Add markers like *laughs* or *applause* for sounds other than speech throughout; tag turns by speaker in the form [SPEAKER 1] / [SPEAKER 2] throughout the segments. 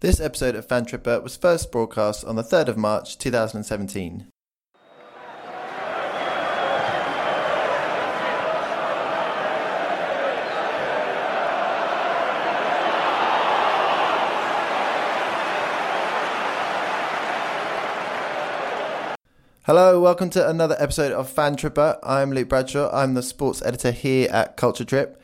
[SPEAKER 1] This episode of Fan Tripper was first broadcast on the 3rd of March 2017. Hello, welcome to another episode of Fan Tripper. I'm Luke Bradshaw. I'm the sports editor here at Culture Trip.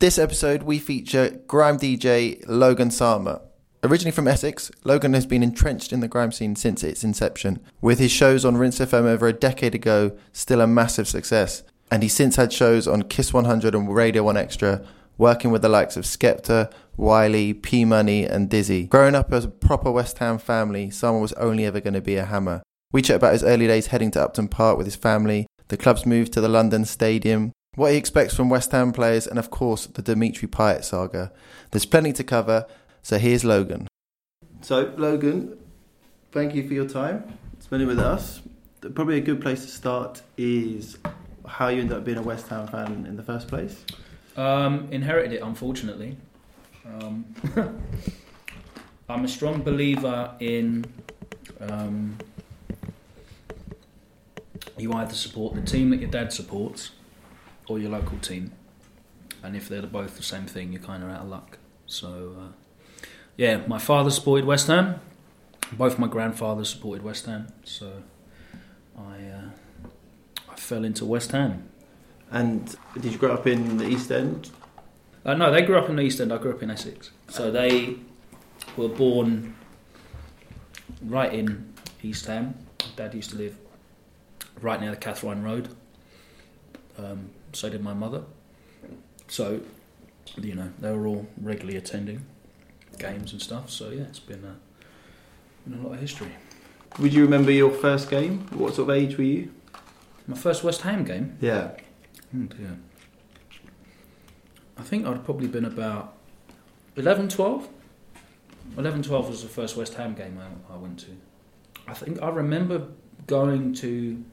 [SPEAKER 1] This episode, we feature grime DJ Logan Sama. Originally from Essex, Logan has been entrenched in the grime scene since its inception, with his shows on Rinse FM over a decade ago still a massive success. And he's since had shows on Kiss 100 and Radio 1 Extra, working with the likes of Skepta, Wiley, P Money, and Dizzy. Growing up as a proper West Ham family, Simon was only ever going to be a hammer. We chat about his early days heading to Upton Park with his family, the club's move to the London Stadium, what he expects from West Ham players, and of course, the Dimitri Payet saga. There's plenty to cover, so here's Logan. So, Logan, thank you for your time spending with us. Probably a good place to start is how you ended up being a West Ham fan in the first place.
[SPEAKER 2] Um, inherited it, unfortunately. Um, *laughs* I'm a strong believer in um, you either support the team that your dad supports or your local team, and if they're both the same thing, you're kind of out of luck. So, uh, yeah, my father supported West Ham. Both my grandfathers supported West Ham, so I uh, I fell into West Ham.
[SPEAKER 1] And did you grow up in the East End?
[SPEAKER 2] Uh, no, they grew up in the East End. I grew up in Essex. So they were born right in East Ham. Dad used to live right near the Katherine Road. Um, so did my mother. So, you know, they were all regularly attending games and stuff. So yeah, it's been a, been a lot of history.
[SPEAKER 1] Would you remember your first game? What sort of age were you?
[SPEAKER 2] My first West Ham game.
[SPEAKER 1] Yeah.
[SPEAKER 2] Oh dear. I think I'd probably been about 11, 12. 11, 12 was the first West Ham game I, I went to. I think I remember going to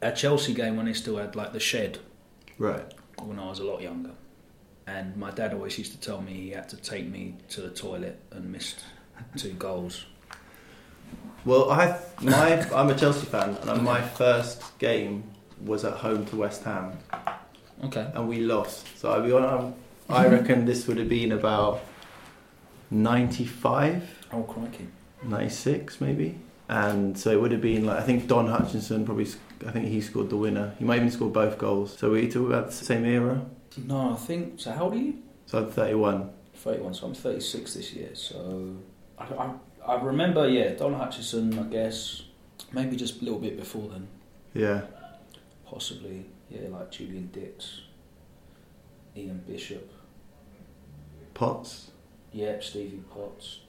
[SPEAKER 2] a Chelsea game when they still had like the shed
[SPEAKER 1] Right.
[SPEAKER 2] when I was a lot younger. And my dad always used to tell me he had to take me to the toilet and missed two goals.
[SPEAKER 1] Well, I my I'm a Chelsea fan, and my first game was at home to West Ham,
[SPEAKER 2] Okay.
[SPEAKER 1] and we lost. So I'll be honest, I reckon this would have been about 95,
[SPEAKER 2] Oh, crikey.
[SPEAKER 1] 96 maybe. And so it would have been like I think Don Hutchison probably I think he scored the winner. He might even scored both goals. So we talk about the same era.
[SPEAKER 2] No, I think. So, how old are you?
[SPEAKER 1] So I'm 31.
[SPEAKER 2] 31, so I'm 36 this year. So I, I, I remember, yeah, Don Hutchison, I guess, maybe just a little bit before then,
[SPEAKER 1] Yeah.
[SPEAKER 2] possibly, yeah, like Julian Dicks, Ian Bishop,
[SPEAKER 1] Potts.
[SPEAKER 2] yep, Stevie Potts,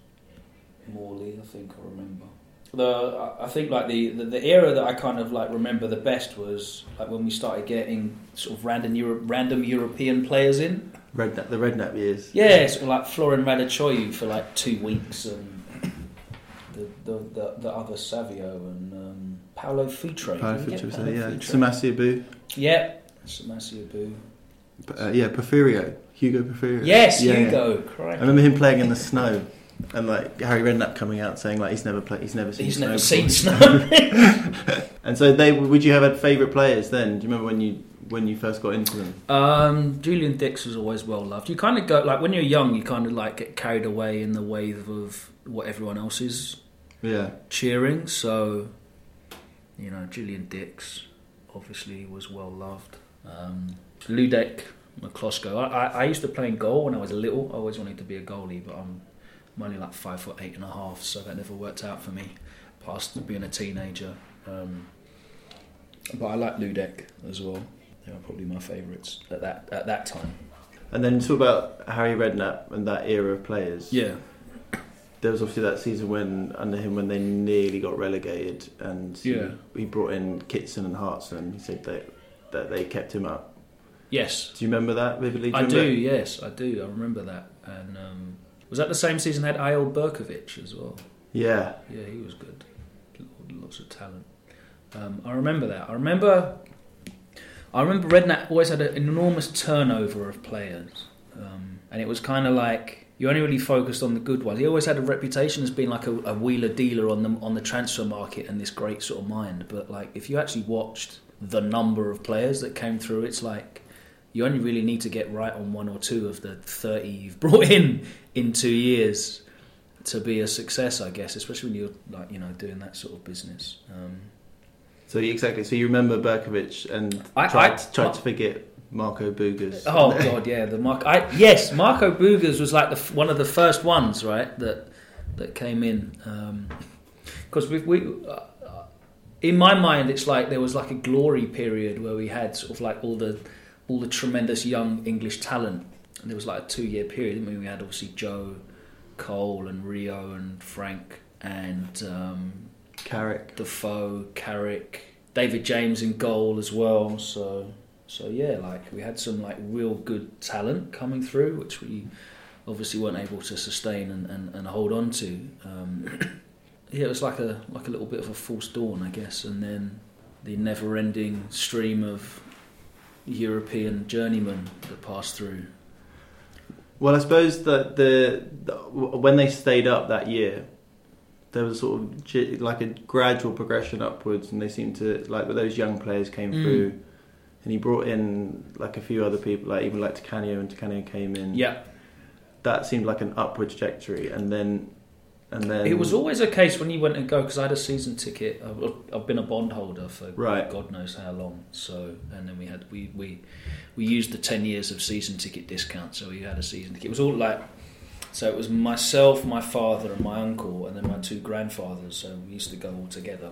[SPEAKER 2] Morley, I think I remember. The I- think like the, the, the era that I kind of like remember the best was like when we started getting sort of random Euro, random European players in.
[SPEAKER 1] Redknapp, the Redknapp years.
[SPEAKER 2] Yeah, sort of like Florin Raducioiu for like two weeks, and the the, the, the other Savio and um, Paulo Futre.
[SPEAKER 1] Paulo
[SPEAKER 2] Did we get
[SPEAKER 1] Futre was Paulo yeah.
[SPEAKER 2] Futre?
[SPEAKER 1] Samassi Abou.
[SPEAKER 2] Yeah, Samassi Abou.
[SPEAKER 1] Uh, yeah, Porfirio. Hugo Porfirio.
[SPEAKER 2] Yes,
[SPEAKER 1] Yeah, yeah.
[SPEAKER 2] Hugo.
[SPEAKER 1] I remember him playing in the snow, and like Harry Redknapp coming out saying like he's never played, he's never seen
[SPEAKER 2] He's *laughs*
[SPEAKER 1] snow.
[SPEAKER 2] never seen snow.
[SPEAKER 1] And so they would you have had favourite players then? Do you remember when you when you first got into them?
[SPEAKER 2] um, Julian Dicks was always well loved. You kind of go like when you're young, you kind of like get carried away in the wave of what everyone else is
[SPEAKER 1] Yeah,
[SPEAKER 2] cheering. So, you know, Julian Dicks obviously was well loved. Um, Ludek Miklosko. I, I, I used to play in goal when I was little. I always wanted to be a goalie, but I'm, I'm only like five foot eight and a half, so that never worked out for me. Past being a teenager, um, but I like Ludek as well. They were probably my favourites at that at that time.
[SPEAKER 1] and then talk about Harry Redknapp and that era of players.
[SPEAKER 2] Yeah,
[SPEAKER 1] there was obviously that season when under him when they nearly got relegated, and he-
[SPEAKER 2] Yeah.
[SPEAKER 1] he, brought in Kitson and Hartson. He said that that they kept him up.
[SPEAKER 2] yes,
[SPEAKER 1] Do you remember that vividly?
[SPEAKER 2] I
[SPEAKER 1] you
[SPEAKER 2] do. Yes, I do. I remember that. And um, was that the same season had Eyal Berkovic as well?
[SPEAKER 1] Yeah,
[SPEAKER 2] Yeah, he was good. Lots of talent. Um, I remember that. I remember. I remember Redknapp always had an enormous turnover of players, um, and it was kind of like you only really focused on the good ones. He always had a reputation as being like a, a wheeler dealer on the on the transfer market and this great sort of mind. But like, if you actually watched the number of players that came through, it's like you only really need to get right on one or two of the thirty you've *laughs* brought in in two years to be a success, I guess. Especially when you're like you know doing that sort of business. Um,
[SPEAKER 1] so exactly. So you remember Berkovic and I, tried, I, tried I, to forget Marco Boogers. *laughs*
[SPEAKER 2] Oh god, yeah, the Marco. I, yes, Marco Boogers was like the, one of the first ones, right? That that came in because um, we, we uh, in my mind, it's like there was like a glory period where we had sort of like all the all the tremendous young English talent, and there was like a two year period. I mean, we had obviously Joe, Cole, and Rio, and Frank, and um,
[SPEAKER 1] Carrick,
[SPEAKER 2] Defoe, Carrick, David James in goal as well. So so yeah, like we had some like real good talent coming through, which we obviously weren't able to sustain and, and, and hold on to. Um, *coughs* yeah, it was like a like a little bit of a false dawn, I guess, and then the never-ending stream of European journeymen that passed through.
[SPEAKER 1] Well, I suppose that the, the when they stayed up that year, there was sort of like a gradual progression upwards, and they seemed to like those young players came mm. through and he brought in like a few other people, like even like Di Canio, and Di Canio came in.
[SPEAKER 2] Yeah,
[SPEAKER 1] that seemed like an upward trajectory, and then and then
[SPEAKER 2] it was always a case when you went and go because I had a season ticket. I've, I've been a bondholder for
[SPEAKER 1] right.
[SPEAKER 2] God knows how long. So and then we had we we we used the ten years of season ticket discount. So we had a season ticket. It was all like so it was myself, my father, and my uncle, and then my two grandfathers. So we used to go all together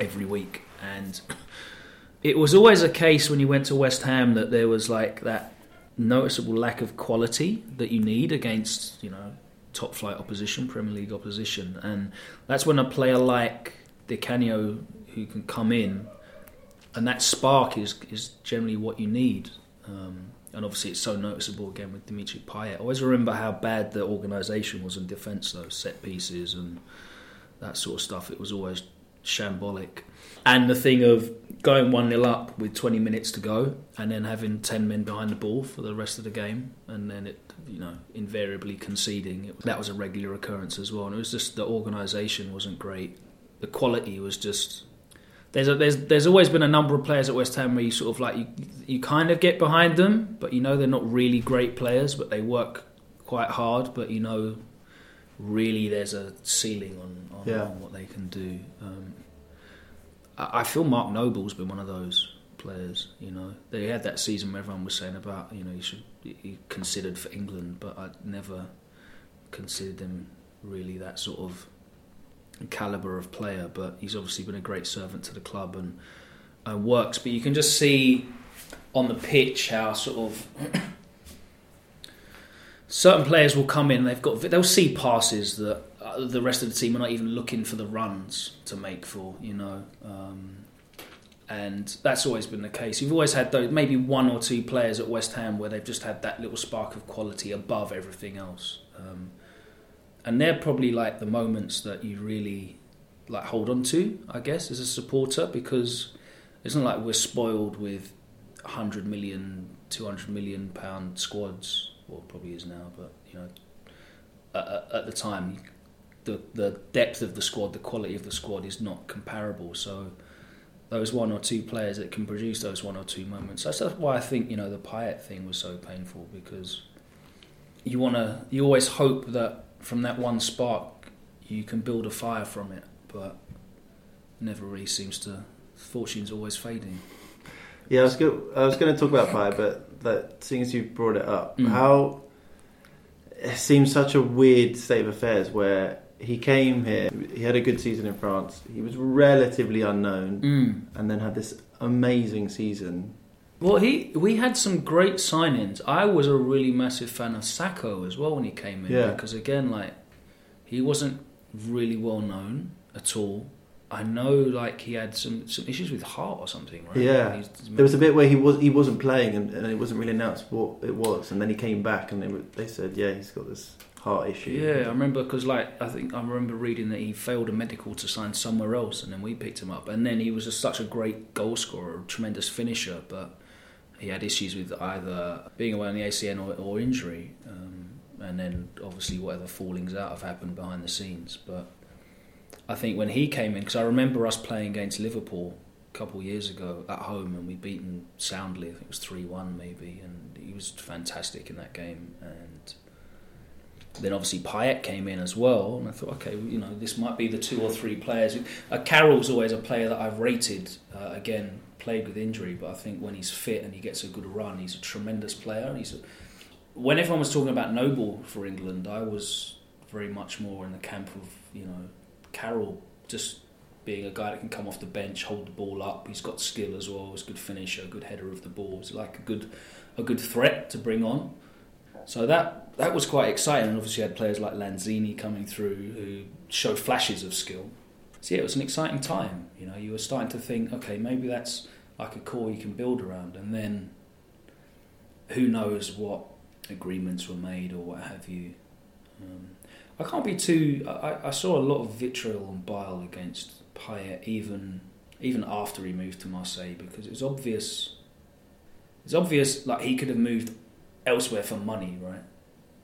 [SPEAKER 2] every week and *clears throat* it was always a case when you went to West Ham that there was like that noticeable lack of quality that you need against you know top flight opposition, Premier League opposition, and that's when a player like Di Canio who can come in, and that spark is is generally what you need. Um, and obviously, it's so noticeable again with Dimitri Payet. I always remember how bad the organisation was in defence, though set pieces and that sort of stuff. It was always shambolic. And the thing of going 1 0 up with 20 minutes to go and then having 10 men behind the ball for the rest of the game and then it, you know, invariably conceding. It, that was a regular occurrence as well. And it was just the organisation wasn't great. The quality was just. There's, a, there's there's always been a number of players at West Ham where you sort of like you you kind of get behind them, but you know they're not really great players, but they work quite hard. But you know, really there's a ceiling on, on, yeah. on what they can do. Um, I, feel Mark Noble's been one of those players. You know, they had that season where everyone was saying about you know he should be considered for England, but I never considered him really that sort of caliber of player. But he's obviously been a great servant to the club and, and works. But you can just see on the pitch how sort of *clears throat* certain players will come in. They've got they'll see passes that the rest of the team are not even looking for the runs to make for, you know. Um, and that's always been the case. You've always had those maybe one or two players at West Ham where they've just had that little spark of quality above everything else. Um, and they're probably like the moments that you really like hold on to, I guess, as a supporter, because it's not like we're spoiled with 100 million, 200 million pound squads. Well, probably is now, but you know, at, at the time the the depth of the squad, the quality of the squad is not comparable. So those one or two players that can produce those one or two moments. That's why I think you know the Payet thing was so painful because you want to you always hope that from that one spark you can build a fire from it, but never really seems to. Fortune's always fading.
[SPEAKER 1] Yeah, I was go- I was going to talk about Payet, but that seeing as you brought it up, mm. how it seems such a weird state of affairs where he came here. He had a good season in France. He was relatively unknown,
[SPEAKER 2] mm.
[SPEAKER 1] and then had this amazing season.
[SPEAKER 2] Well, he we had some great signings. I was a really massive fan of Sakho as well when he came in
[SPEAKER 1] yeah.
[SPEAKER 2] because again, like he wasn't really well known at all. I know, like he had some, some issues with heart or something, right?
[SPEAKER 1] Yeah, there was a bit where he was he wasn't playing and, and, it wasn't really announced what it was, and then he came back and they, they said, yeah, he's got this heart issue.
[SPEAKER 2] Yeah, I remember because like I think I remember reading that he failed a medical to sign somewhere else, and then we picked him up. And then he was just such a great goal scorer, a tremendous finisher, but he had issues with either being away on the ACN or, or injury. Um, and then obviously whatever fallings out have happened behind the scenes. But I think when he came in, because I remember us playing against Liverpool a couple of years ago at home, and we beat them soundly. I think it was three one maybe, and he was fantastic in that game. And then obviously Payet came in as well, and I thought, okay, you know, this might be the two or three players. Uh, Carroll's always a player that I've rated. Uh, again, played with injury, but I think when he's fit and he gets a good run, he's a tremendous player. He's a, when everyone was talking about Noble for England, I was very much more in the camp of you know Carroll just being a guy that can come off the bench, hold the ball up. He's got skill as well. He's a good finisher, a good header of the ball. He's like a good a good threat to bring on. So that that was quite exciting. And obviously, had players like Lanzini coming through who showed flashes of skill. So yeah, it was an exciting time. You know, you were starting to think, okay, maybe that's like a core you can build around, and then who knows what agreements were made or what have you. Um, I can't be too. I, I saw a lot of vitriol and bile against Payet even even after he moved to Marseille because it was obvious. It's obvious like he could have moved elsewhere for money, right?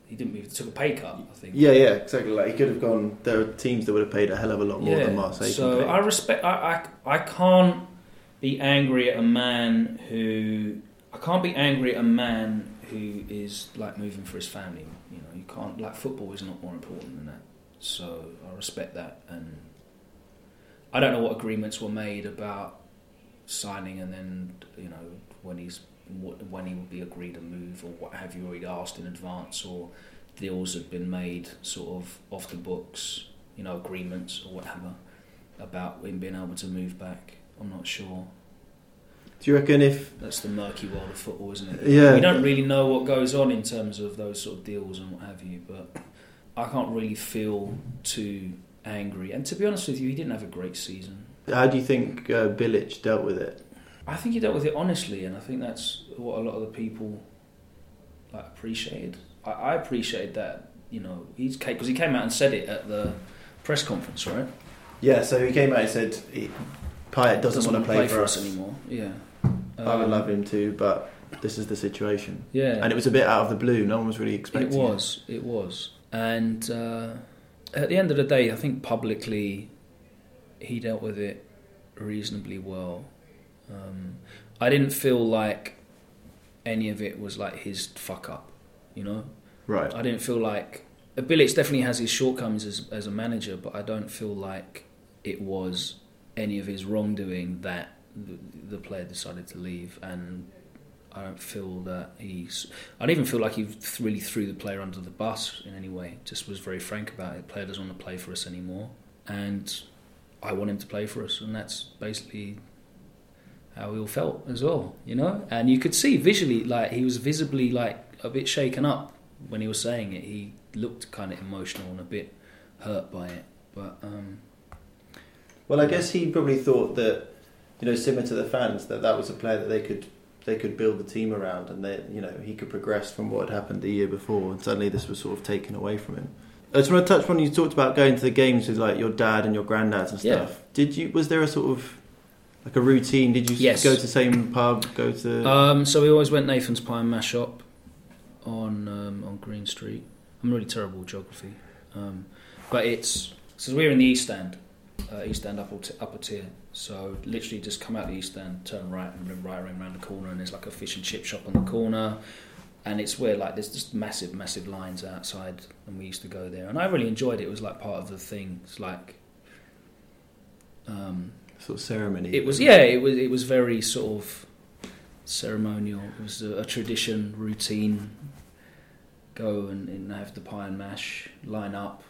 [SPEAKER 2] He didn't move. Took a pay cut, I think.
[SPEAKER 1] Yeah, yeah, exactly. Like he could have gone. There are teams that would have paid a hell of a lot more
[SPEAKER 2] yeah.
[SPEAKER 1] than Marseille.
[SPEAKER 2] So I respect. I, I I can't be angry at a man who. I can't be angry at a man who is like moving for his family. You know, you can't like football is not more important than that. So I respect that, and I don't know what agreements were made about signing, and then you know when he's when he would be agreed to move or what have you, already asked in advance, or deals had been made sort of off the books, you know, agreements or whatever about him being able to move back. I'm not sure.
[SPEAKER 1] Do you reckon if
[SPEAKER 2] that's the murky world of football, isn't it?
[SPEAKER 1] Yeah,
[SPEAKER 2] we don't really know what goes on in terms of those sort of deals and what have you. But I can't really feel too angry. And to be honest with you, he didn't have a great season.
[SPEAKER 1] How do you think uh, Bilic dealt with it?
[SPEAKER 2] I think he dealt with it honestly, and I think that's what a lot of the people like appreciated. I, I appreciated that. You know, he's because he came out and said it at the press conference, right?
[SPEAKER 1] Yeah, so he came out and said he, Payet doesn't,
[SPEAKER 2] Doesn't
[SPEAKER 1] want to play, for us.
[SPEAKER 2] anymore. Yeah,
[SPEAKER 1] I would
[SPEAKER 2] Um,
[SPEAKER 1] love him to, but this is the situation.
[SPEAKER 2] Yeah,
[SPEAKER 1] And it was a bit out of the blue. No one was really expecting.
[SPEAKER 2] It was. It was. And uh, at the end of the day, I think publicly he dealt with it reasonably well. Um, I didn't feel like any of it was like his fuck up, you know?
[SPEAKER 1] Right.
[SPEAKER 2] I didn't feel like. uh, Bilic definitely has his shortcomings as, as a manager, but I don't feel like it was any of his wrongdoing that the, the player decided to leave. And I don't feel that he's. I don't even feel like he really threw the player under the bus in any way. Just was very frank about it. The player doesn't want to play for us anymore, and I want him to play for us, and that's basically how we all felt as well, you know. And you could see visually, like he was visibly like a bit shaken up when he was saying it. He looked kind of emotional and a bit hurt by it, but um,
[SPEAKER 1] Well, I guess he probably thought that, you know, similar to the fans, that that was a player that they could they could build the team around, and that you know he could progress from what had happened the year before, and suddenly this was sort of taken away from him. I just want to touch on you talked about going to the games with like your dad and your granddads and
[SPEAKER 2] Yeah.
[SPEAKER 1] stuff. Did you? Was there a sort of like a routine? Did you
[SPEAKER 2] Yes.
[SPEAKER 1] go to the same pub? Go to
[SPEAKER 2] Um, so we always went Nathan's Pie and Mash Up on um, on Green Street. I'm really terrible with geography, um, but it's so we're in the East End, uh, East End upper, t- upper tier. So literally just come out the East End, turn right, and then right around the corner, and there's like a fish and chip shop on the corner. And it's where like there's just massive, massive lines outside, and we used to go there. And I really enjoyed it. It was like part of the thing. It's like um,
[SPEAKER 1] sort of ceremony?
[SPEAKER 2] it was yeah, it was it was very sort of ceremonial. It was a, a tradition, routine. Go and, and have the pie and mash, line up,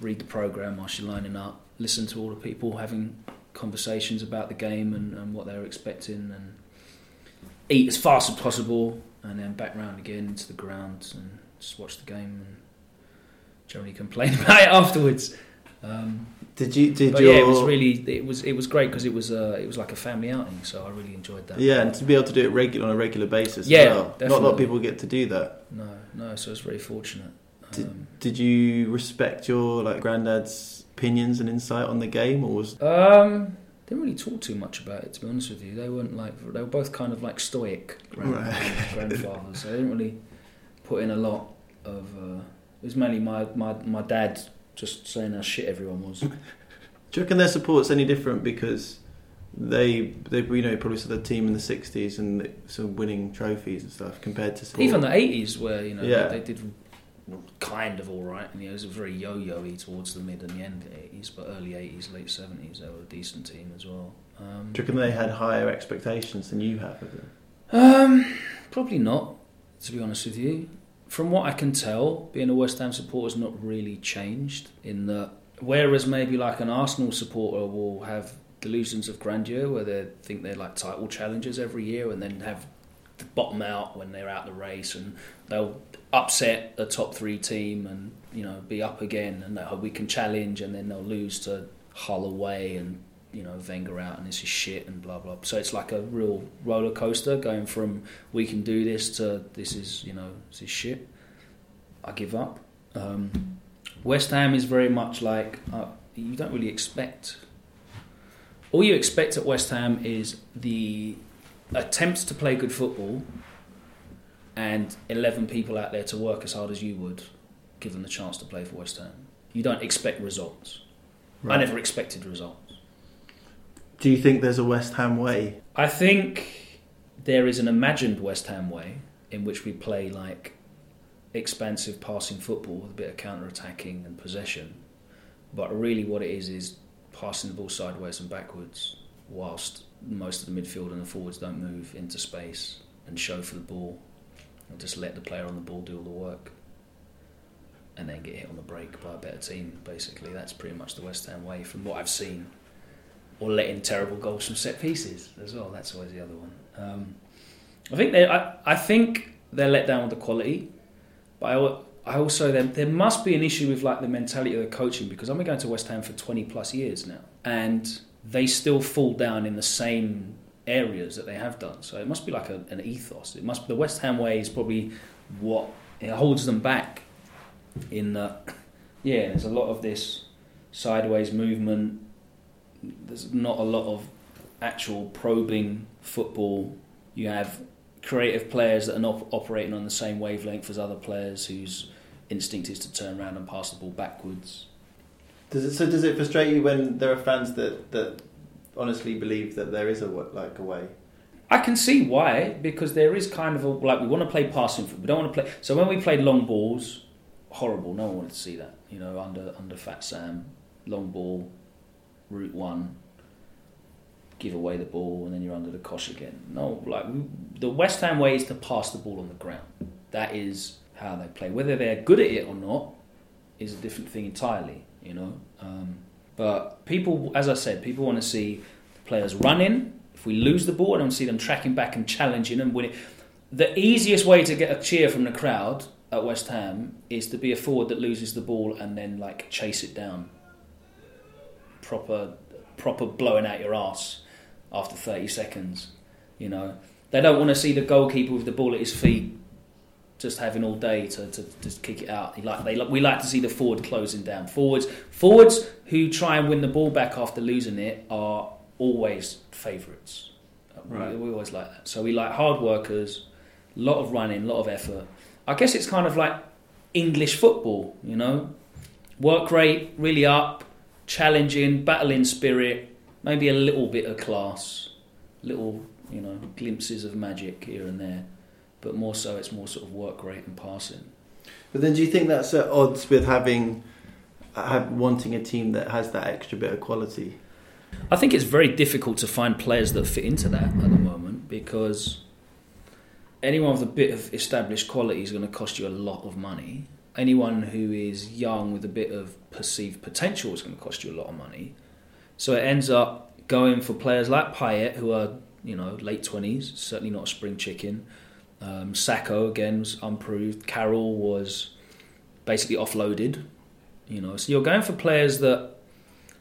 [SPEAKER 2] read the program whilst you're lining up, listen to all the people having conversations about the game and, and what they're expecting, and eat as fast as possible, and then back round again into the ground and just watch the game and generally complain *laughs* about it afterwards. Um,
[SPEAKER 1] Did you? Did
[SPEAKER 2] but
[SPEAKER 1] your?
[SPEAKER 2] yeah, it was really it was it was great because it was uh, it was like a family outing, so I really enjoyed that.
[SPEAKER 1] Yeah, and to be able to do it regular on a regular basis.
[SPEAKER 2] Yeah,
[SPEAKER 1] well. Not a lot of people get to do that.
[SPEAKER 2] No, no, so I was very fortunate. Um,
[SPEAKER 1] Did you respect your like granddad's opinions and insight on the game, or was
[SPEAKER 2] um, didn't really talk too much about it to be honest with you. They weren't like they were both kind of like stoic grand,
[SPEAKER 1] Right. *laughs*
[SPEAKER 2] grandfathers. So they didn't really put in a lot of uh, It was mainly my, my, my dad just saying how shit everyone was. *laughs*
[SPEAKER 1] Do you reckon their support's any different because they they you know probably saw the team in the '60s and some winning trophies and stuff compared to support?
[SPEAKER 2] Even the 80s, where you know
[SPEAKER 1] Yeah.
[SPEAKER 2] they, they did kind of all right, and you know, it was a very yo-yo-y towards the mid and the end 80s, but early 80s, late 70s, they were a decent team as well. Um,
[SPEAKER 1] Do you reckon they had higher expectations than you have of them?
[SPEAKER 2] Um, probably not, to be honest with you. From what I can tell, being a West Ham supporter has not really changed. In that, whereas maybe like an Arsenal supporter will have delusions of grandeur, where they think they're like title challengers every year, and then have the bottom out when they're out the race, and they'll upset a top three team, and you know be up again, and we can challenge, and then they'll lose to Hull away, and you know Wenger out and this is shit and blah blah. So it's like a real roller coaster going from we can do this to this is you know this is shit. I give up. Um, West Ham is very much like uh, you don't really expect. All you expect at West Ham is the attempts to play good football and 11 people out there to work as hard as you would given the chance to play for West Ham. You don't expect results. I never expected results.
[SPEAKER 1] Do you think there's a West Ham way?
[SPEAKER 2] I think there is an imagined West Ham way in which we play like expansive passing football with a bit of counter attacking and possession. But really, what it is is passing the ball sideways and backwards, whilst most of the midfield and the forwards don't move into space and show for the ball, and just let the player on the ball do all the work, and then get hit on the break by a better team. Basically, that's pretty much the West Ham way from what I've seen or letting terrible goals from set pieces as well. That's always the other one. Um, I think they, I, I think they're let down with the quality, but I, I also there, there must be an issue with like the mentality of the coaching because I've been going to West Ham for twenty plus years now, and they still fall down in the same areas that they have done. So it must be like a, an ethos. It must be the West Ham way is probably what holds them back. In that, yeah, there's a lot of this sideways movement there's not a lot of actual probing football. You have creative players that are not operating on the same wavelength as other players whose instinct is to turn around and pass the ball backwards.
[SPEAKER 1] Does it, so does it frustrate you when there are fans that, that honestly believe that there is a like a way?
[SPEAKER 2] I can see why because there is kind of a like we want to play passing football. We don't want to play. So when we played long balls, horrible. No one wanted to see that. You know, under under Fat Sam, long ball, route one, give away the ball, and then you're under the cosh again. No, like the West Ham way is to pass the ball on the ground. That is how they play. Whether they're good at it or not is a different thing entirely. You know, um, but people, as I said, people want to see players running. If we lose the ball, I don't see them tracking back and challenging and winning. The easiest way to get a cheer from the crowd at West Ham is to be a forward that loses the ball and then like chase it down. Proper, proper blowing out your ass after thirty seconds. You know, they don't want to see the goalkeeper with the ball at his feet, just having all day to, to just kick it out. Like they we like to see the forward closing down. Forwards, forwards who try and win the ball back after losing it are always favourites. Uh, we-
[SPEAKER 1] Right.
[SPEAKER 2] We, always like that. So we like hard workers, a lot of running, a lot of effort. I guess it's kind of like English football, you know, work rate really up, challenging, battling spirit, maybe a little bit of class, little you know glimpses of magic here and there, but more so it's more sort of work rate and passing.
[SPEAKER 1] But then, do you think that's at odds with having uh, have, wanting a team that has that extra bit of quality?
[SPEAKER 2] I think it's very difficult to find players that fit into that at the moment because anyone with a bit of established quality is going to cost you a lot of money. Anyone who is young with a bit of perceived potential is going to cost you a lot of money. So it ends up going for players like Payet, who are you know late twenties, certainly not a spring chicken. Um, Sakho again was unproved. Carroll was basically offloaded. You know, so you're going for players that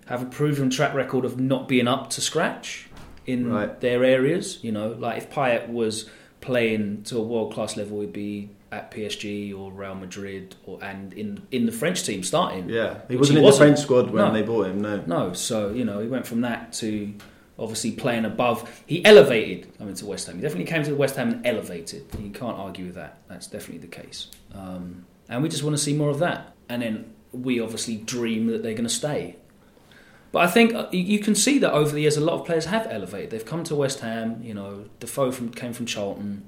[SPEAKER 2] have a proven track record of not being up to scratch in
[SPEAKER 1] Right.
[SPEAKER 2] their areas. You know, like if Payet was playing to a world class level, he'd be at PSG or Real Madrid or and in in the French team starting.
[SPEAKER 1] Yeah, he wasn't
[SPEAKER 2] he
[SPEAKER 1] in
[SPEAKER 2] wasn't.
[SPEAKER 1] the French squad when
[SPEAKER 2] No.
[SPEAKER 1] they bought him. No,
[SPEAKER 2] No, so you know he went from that to obviously playing above. He elevated coming to West Ham. He definitely came to West Ham and elevated. You can't argue with that. That's definitely the case. Um, and we just want to see more of that. And then we obviously dream that they're going to stay. But I think uh, you- you can see that over the years, a lot of players have elevated. They've come to West Ham. You know, Defoe from, came from Charlton.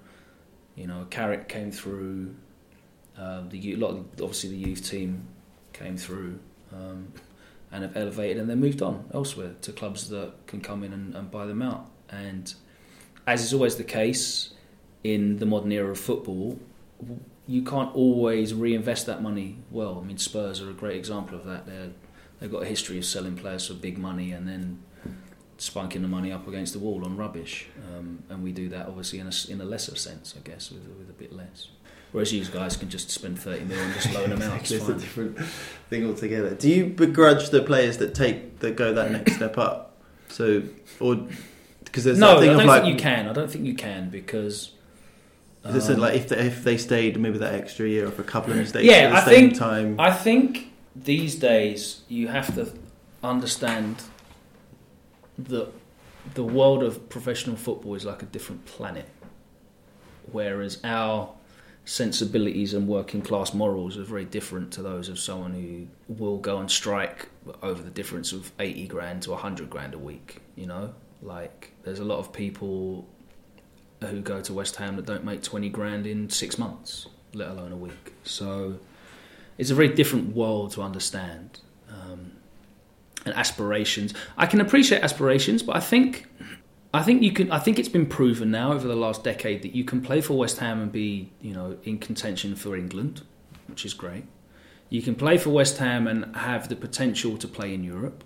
[SPEAKER 2] You know, Carrick came through. Uh, the lot of, obviously the youth team came through um, and have elevated, and then moved on elsewhere to clubs that can come in and, and buy them out. And as is always the case in the modern era of football, you can't always reinvest that money well. I mean, Spurs are a great example of that. They're, they've got a history of selling players for big money and then spunking the money up against the wall on rubbish. Um, and we do that obviously in a, in a lesser sense, I guess, with, with a bit less. Whereas you guys can just spend 30 million and just loan them out. It's
[SPEAKER 1] It's *laughs* a different thing altogether. Do you begrudge the players that take that go that next step up? So, or because there's
[SPEAKER 2] No, I don't
[SPEAKER 1] like,
[SPEAKER 2] think you can. I don't think you can because.
[SPEAKER 1] As I said,
[SPEAKER 2] um,
[SPEAKER 1] like if they, if they stayed maybe that extra year or for a couple of mistakes
[SPEAKER 2] Yeah,
[SPEAKER 1] at the
[SPEAKER 2] I
[SPEAKER 1] same
[SPEAKER 2] think-
[SPEAKER 1] time.
[SPEAKER 2] I think these days you have to understand that the world of professional football is like a different planet, whereas our sensibilities and working class morals are very different to those of someone who will go and strike over the difference of 80 grand to 100 grand a week you know? Like there's a lot of people who go to West Ham that don't make 20 grand in 6 months let alone a week. So it's a very different world to understand and aspirations I can appreciate aspirations but I think I think you can. I think it's been proven now over the last decade that you can play for West Ham and be, you know, in contention for England, which is great. You can play for West Ham and have the potential to play in Europe,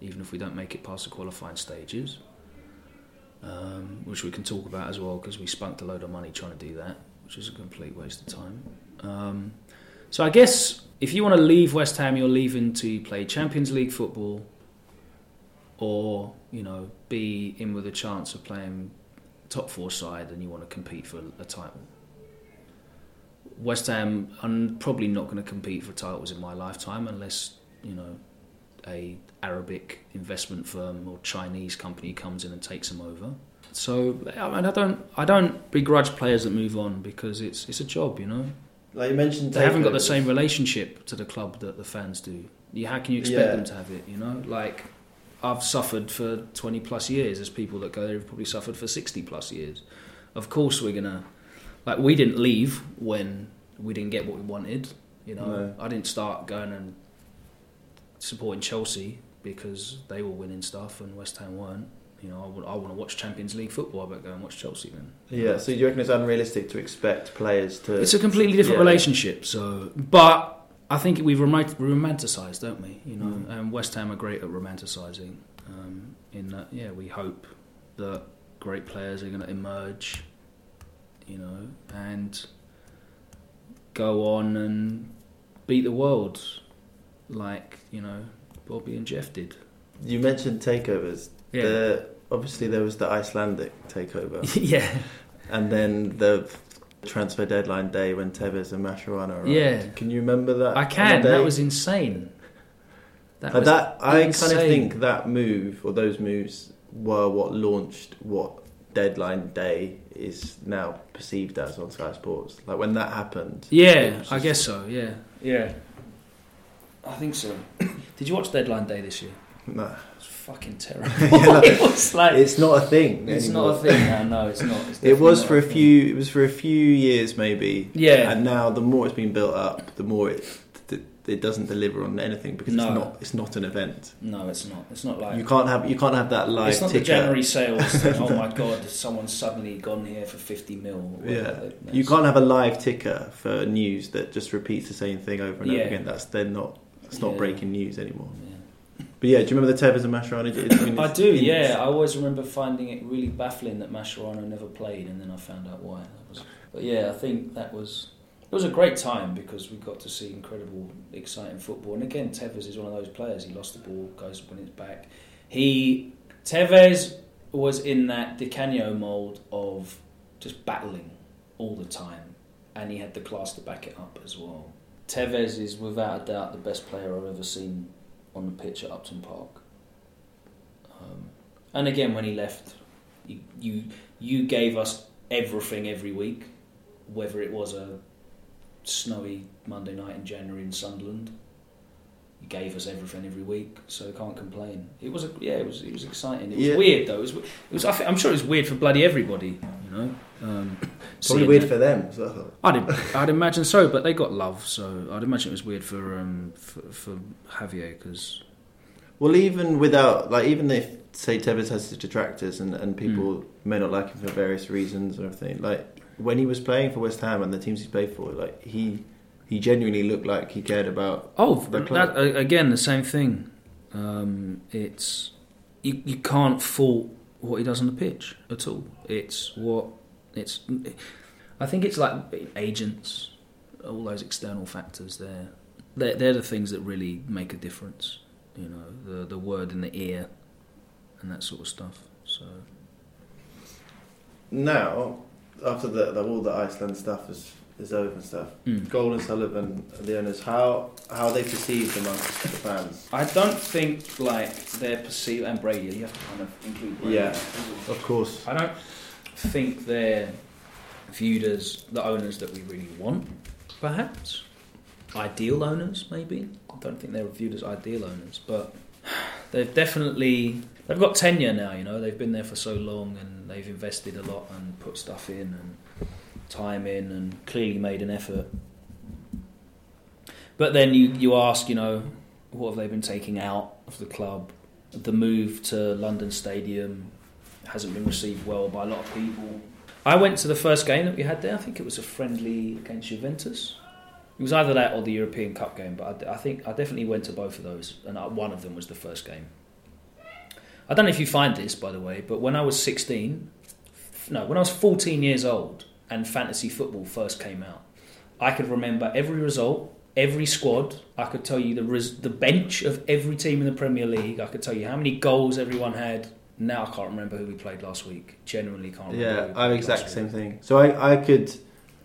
[SPEAKER 2] even if we don't make it past the qualifying stages, um, which we can talk about as well because we spunked a load of money trying to do that, which is a complete waste of time. Um, so I guess if you want to leave West Ham, you're leaving to play Champions League football or you know be in with a chance of playing top four side and you want to compete for a title. West Ham, I'm probably not going to compete for titles in my lifetime unless you know a Arabic investment firm or Chinese company comes in and takes them over. So I, don't I don't begrudge players that move on because it's it's a job, you know.
[SPEAKER 1] Like you mentioned,
[SPEAKER 2] They haven't got the same relationship to the club that the fans do. You, how can you expect
[SPEAKER 1] Yeah.
[SPEAKER 2] them to have it? You know, like I've suffered for twenty plus years. There's people that go there who've probably suffered for sixty plus years. Of course, we're gonna like we didn't leave when we didn't get what we wanted. You know,
[SPEAKER 1] No.
[SPEAKER 2] I didn't start going and supporting Chelsea because they were winning stuff and West Ham weren't. You know, I, would, I want to watch Champions League football. I better go and watch Chelsea then.
[SPEAKER 1] Yeah, so do you reckon it's unrealistic to expect players to?
[SPEAKER 2] It's a completely different
[SPEAKER 1] Yeah.
[SPEAKER 2] relationship. So, but I think we romant- romanticize, don't we? You know,
[SPEAKER 1] Mm.
[SPEAKER 2] and West Ham are great at romanticizing. Um, in that, yeah, we hope that great players are going to emerge. You know, and go on and beat the world, like you know Bobby and Jeff did.
[SPEAKER 1] You mentioned takeovers.
[SPEAKER 2] Yeah,
[SPEAKER 1] The, obviously, there was the Icelandic takeover, *laughs*
[SPEAKER 2] yeah,
[SPEAKER 1] and then the transfer deadline day when Tevez and Mascherano arrived.
[SPEAKER 2] Yeah.
[SPEAKER 1] Can you remember that?
[SPEAKER 2] I can. That was insane. That was
[SPEAKER 1] that I kind of think that move or those moves were what launched what deadline day is now perceived as on Sky Sports. Like when that happened.
[SPEAKER 2] Yeah,
[SPEAKER 1] was
[SPEAKER 2] I guess so. Yeah, yeah. I think so. *coughs* Did you watch Deadline Day this year?
[SPEAKER 1] Nah.
[SPEAKER 2] It's fucking terrible. *laughs*
[SPEAKER 1] Yeah, like- *laughs*
[SPEAKER 2] it was like
[SPEAKER 1] It's not a thing.
[SPEAKER 2] it's
[SPEAKER 1] anymore.
[SPEAKER 2] not a thing. No, no, it's not. It's
[SPEAKER 1] It was for a
[SPEAKER 2] thing.
[SPEAKER 1] few. It was for a few years, maybe.
[SPEAKER 2] Yeah,
[SPEAKER 1] And now, the more it's been built up, the more it it doesn't deliver on anything because
[SPEAKER 2] No.
[SPEAKER 1] it's not. It's not an event.
[SPEAKER 2] no, it's not. It's not like
[SPEAKER 1] You can't have. You can't have that live
[SPEAKER 2] it's not
[SPEAKER 1] ticker.
[SPEAKER 2] the January sales. *laughs* that, oh my god, someone's suddenly gone here for fifty mil.
[SPEAKER 1] Yeah,
[SPEAKER 2] That's-
[SPEAKER 1] you can't have a live ticker for news that just repeats the same thing over and
[SPEAKER 2] Yeah.
[SPEAKER 1] over again. That's they're not. It's not
[SPEAKER 2] Yeah.
[SPEAKER 1] breaking news anymore.
[SPEAKER 2] Yeah.
[SPEAKER 1] But yeah, do you remember the Tevez and Mascherano? I, mean,
[SPEAKER 2] I do,
[SPEAKER 1] it's-
[SPEAKER 2] yeah. I always remember finding it really baffling that Mascherano never played, and then I found out why. That was, but yeah, I think that was it was a great time because we got to see incredible, exciting football. And again, Tevez is one of those players. He lost the ball, goes when it's back. He Tevez was in that Di Canio mold of just battling all the time, and he had the class to back it up as well. Tevez is without a doubt the best player I've ever seen on the pitch at Upton Park. Um, and again, when he left, you, you you gave us everything every week, whether it was a snowy Monday night in January in Sunderland. You gave us everything every week, so I can't complain. It was a, yeah, it was it was exciting. It was
[SPEAKER 1] Yeah.
[SPEAKER 2] weird though. It was, it was I am sure it was weird for bloody everybody. You know, um,
[SPEAKER 1] Probably weird for them well.
[SPEAKER 2] I'd, I'd imagine so, but they got love, so I'd imagine it was weird for um, for, for Javier because
[SPEAKER 1] Well, even without, like, even if, say, Tevez has his detractors and, and people may not like him for various reasons or everything, like, when he was playing for West Ham and the teams he played for, like, he he genuinely looked like he cared about.
[SPEAKER 2] oh,
[SPEAKER 1] The
[SPEAKER 2] that, again the same thing. Um, it's you, you can't fault what he does on the pitch at all. It's what it's. I think it's like agents, all those external factors. There, they're, they're the things that really make a difference. You know, the the word in the ear, and that sort of stuff. So.
[SPEAKER 1] Now, after the, the all the Iceland stuff is is over and stuff,
[SPEAKER 2] Mm.
[SPEAKER 1] Gold and Sullivan, the owners, how how are they perceived amongst the fans?
[SPEAKER 2] I don't think like they're perceived and Brady. You have to kind of include Brady.
[SPEAKER 1] Yeah. Of course.
[SPEAKER 2] I don't think they're viewed as the owners that we really want. Perhaps ideal owners, maybe. I don't think they're viewed as ideal owners, but they've definitely they've got tenure now. You know, they've been there for so long and they've invested a lot and put stuff in and time in and clearly made an effort. But then you, you ask, you know, what have they been taking out of the club? The move to London Stadium hasn't been received well by a lot of people. I went to the first game that we had there. I think it was a friendly against Juventus. It was either that or the European Cup game, but I, I think I definitely went to both of those, and I, one of them was the first game. I don't know if you find this, by the way, but when I was 16, no, when I was 14 years old and fantasy football first came out, I could remember every result, every squad. I could tell you the res- the bench of every team in the Premier League. I could tell you how many goals everyone had. Now I can't remember who we played last week. Genuinely can't remember.
[SPEAKER 1] Yeah, I'm exact same
[SPEAKER 2] week.
[SPEAKER 1] thing. So I, I could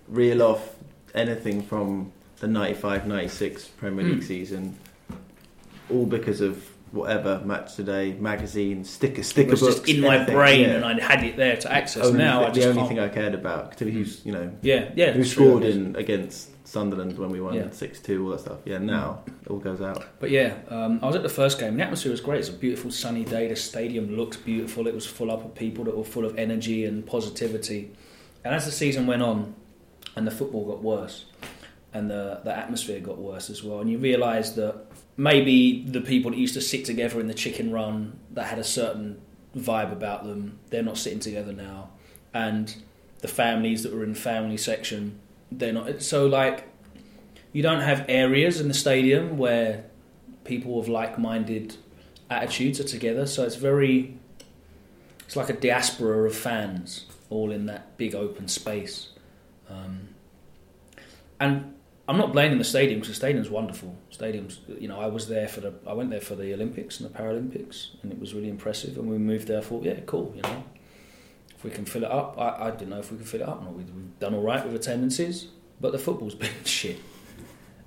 [SPEAKER 1] reel off anything from the 95-96 Premier League
[SPEAKER 2] Mm.
[SPEAKER 1] season, all because of whatever match today magazine sticker
[SPEAKER 2] It
[SPEAKER 1] sticker
[SPEAKER 2] was
[SPEAKER 1] books
[SPEAKER 2] just in my brain,
[SPEAKER 1] yeah.
[SPEAKER 2] and I had it there to access.
[SPEAKER 1] Only
[SPEAKER 2] now
[SPEAKER 1] the,
[SPEAKER 2] I just
[SPEAKER 1] the only
[SPEAKER 2] can't.
[SPEAKER 1] thing I cared about to who's you know
[SPEAKER 2] yeah, yeah.
[SPEAKER 1] who
[SPEAKER 2] it's true,
[SPEAKER 1] scored in against Sunderland when we won
[SPEAKER 2] Yeah.
[SPEAKER 1] six two all that stuff. Yeah, now it all goes out.
[SPEAKER 2] But yeah, um, I was at the first game. The atmosphere was great. It's a beautiful sunny day. The stadium looked beautiful. It was full up of people that were full of energy and positivity. And as the season went on, and the football got worse, and the the atmosphere got worse as well, and you realised that maybe the people that used to sit together in the chicken run that had a certain vibe about them, they're not sitting together now, and the families that were in the family section, they're not. So like, you don't have areas in the stadium where people of like-minded attitudes are together. So it's very, it's like a diaspora of fans all in that big open space. Um, and I'm not blaming the stadium because the stadium's wonderful. Stadiums, you know, I was there for the, I went there for the Olympics and the Paralympics, and it was really impressive. And we moved there, I thought, yeah, cool, you know, if we can fill it up. I, I didn't know if we could fill it up. We've we've done all right with attendances, but the football's *laughs* been shit.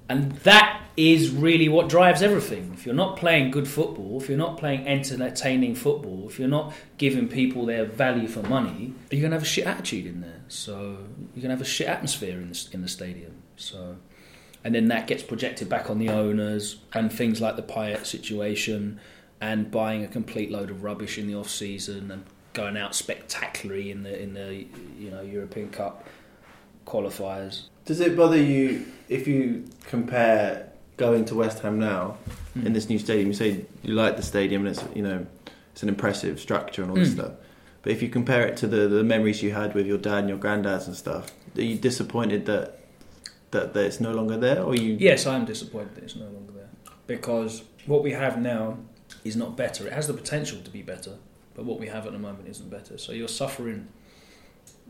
[SPEAKER 2] And that is really what drives everything. If you're not playing good football, if you're not playing entertaining football, if you're not giving people their value for money, you're going to have a shit attitude in there. So you're going to have a shit atmosphere in the, in the stadium. So, and then that gets projected back on the owners and things like the Payet situation and buying a complete load of rubbish in the off season and going out spectacularly in the in the you know European Cup qualifiers.
[SPEAKER 1] Does it bother you if you compare going to West Ham now
[SPEAKER 2] Hmm.
[SPEAKER 1] in this new stadium? You say you like the stadium and it's you know it's an impressive structure and all this
[SPEAKER 2] Mm.
[SPEAKER 1] stuff. But if you compare it to the, the memories you had with your dad and your granddads and stuff, are you disappointed that that, that it's no longer there, or you?
[SPEAKER 2] Yes, I am disappointed that it's no longer there because what we have now is not better. It has the potential to be better, but what we have at the moment isn't better. So you're suffering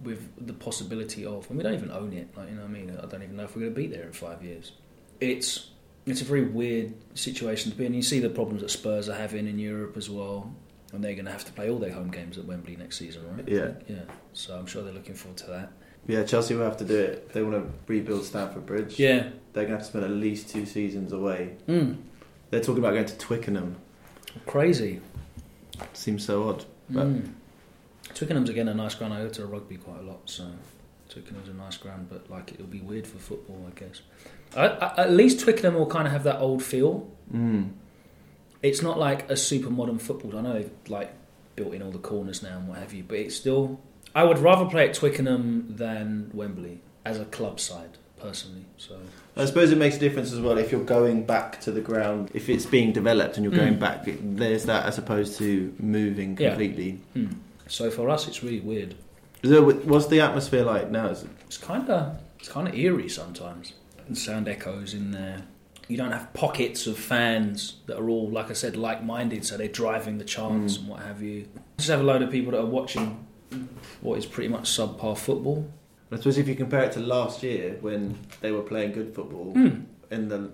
[SPEAKER 2] with the possibility of, and we don't even own it. Like you know, what I mean, I don't even know if we're going to be there in five years. It's it's a very weird situation to be in. You see the problems that Spurs are having in Europe as well, and they're going to have to play all their home games at Wembley next season, right?
[SPEAKER 1] Yeah.
[SPEAKER 2] yeah. So I'm sure they're looking forward to that.
[SPEAKER 1] Yeah, Chelsea will have to do it. They want to rebuild Stamford Bridge.
[SPEAKER 2] Yeah.
[SPEAKER 1] they're going to have to spend at least two seasons away.
[SPEAKER 2] Mm.
[SPEAKER 1] They're talking about going to Twickenham.
[SPEAKER 2] Crazy.
[SPEAKER 1] Seems so odd. But
[SPEAKER 2] Mm. Twickenham's again a nice ground. I go to rugby quite a lot, so Twickenham's a nice ground, but like it'll be weird for football, I guess. I, I, at least Twickenham will kind of have that old feel.
[SPEAKER 1] Mm.
[SPEAKER 2] It's not like a super modern football. I know they've like built in all the corners now and what have you, but it's still. I would rather play at Twickenham than Wembley as a club side, personally. So
[SPEAKER 1] I suppose it makes a difference as well if you're going back to the ground. If it's being developed and you're going
[SPEAKER 2] Mm.
[SPEAKER 1] back, there's that as opposed to moving
[SPEAKER 2] Yeah.
[SPEAKER 1] completely.
[SPEAKER 2] hmm. so for us, it's really weird.
[SPEAKER 1] So what's the atmosphere like now? Is it-
[SPEAKER 2] It's kind of it's kind of eerie sometimes. And sound echoes in there. You don't have pockets of fans that are all, like I said, like-minded, so they're driving the chants
[SPEAKER 1] Mm.
[SPEAKER 2] and what have you. Just have a load of people that are watching what is pretty much subpar football.
[SPEAKER 1] I suppose if you compare it to last year when they were playing good football
[SPEAKER 2] Hmm.
[SPEAKER 1] in the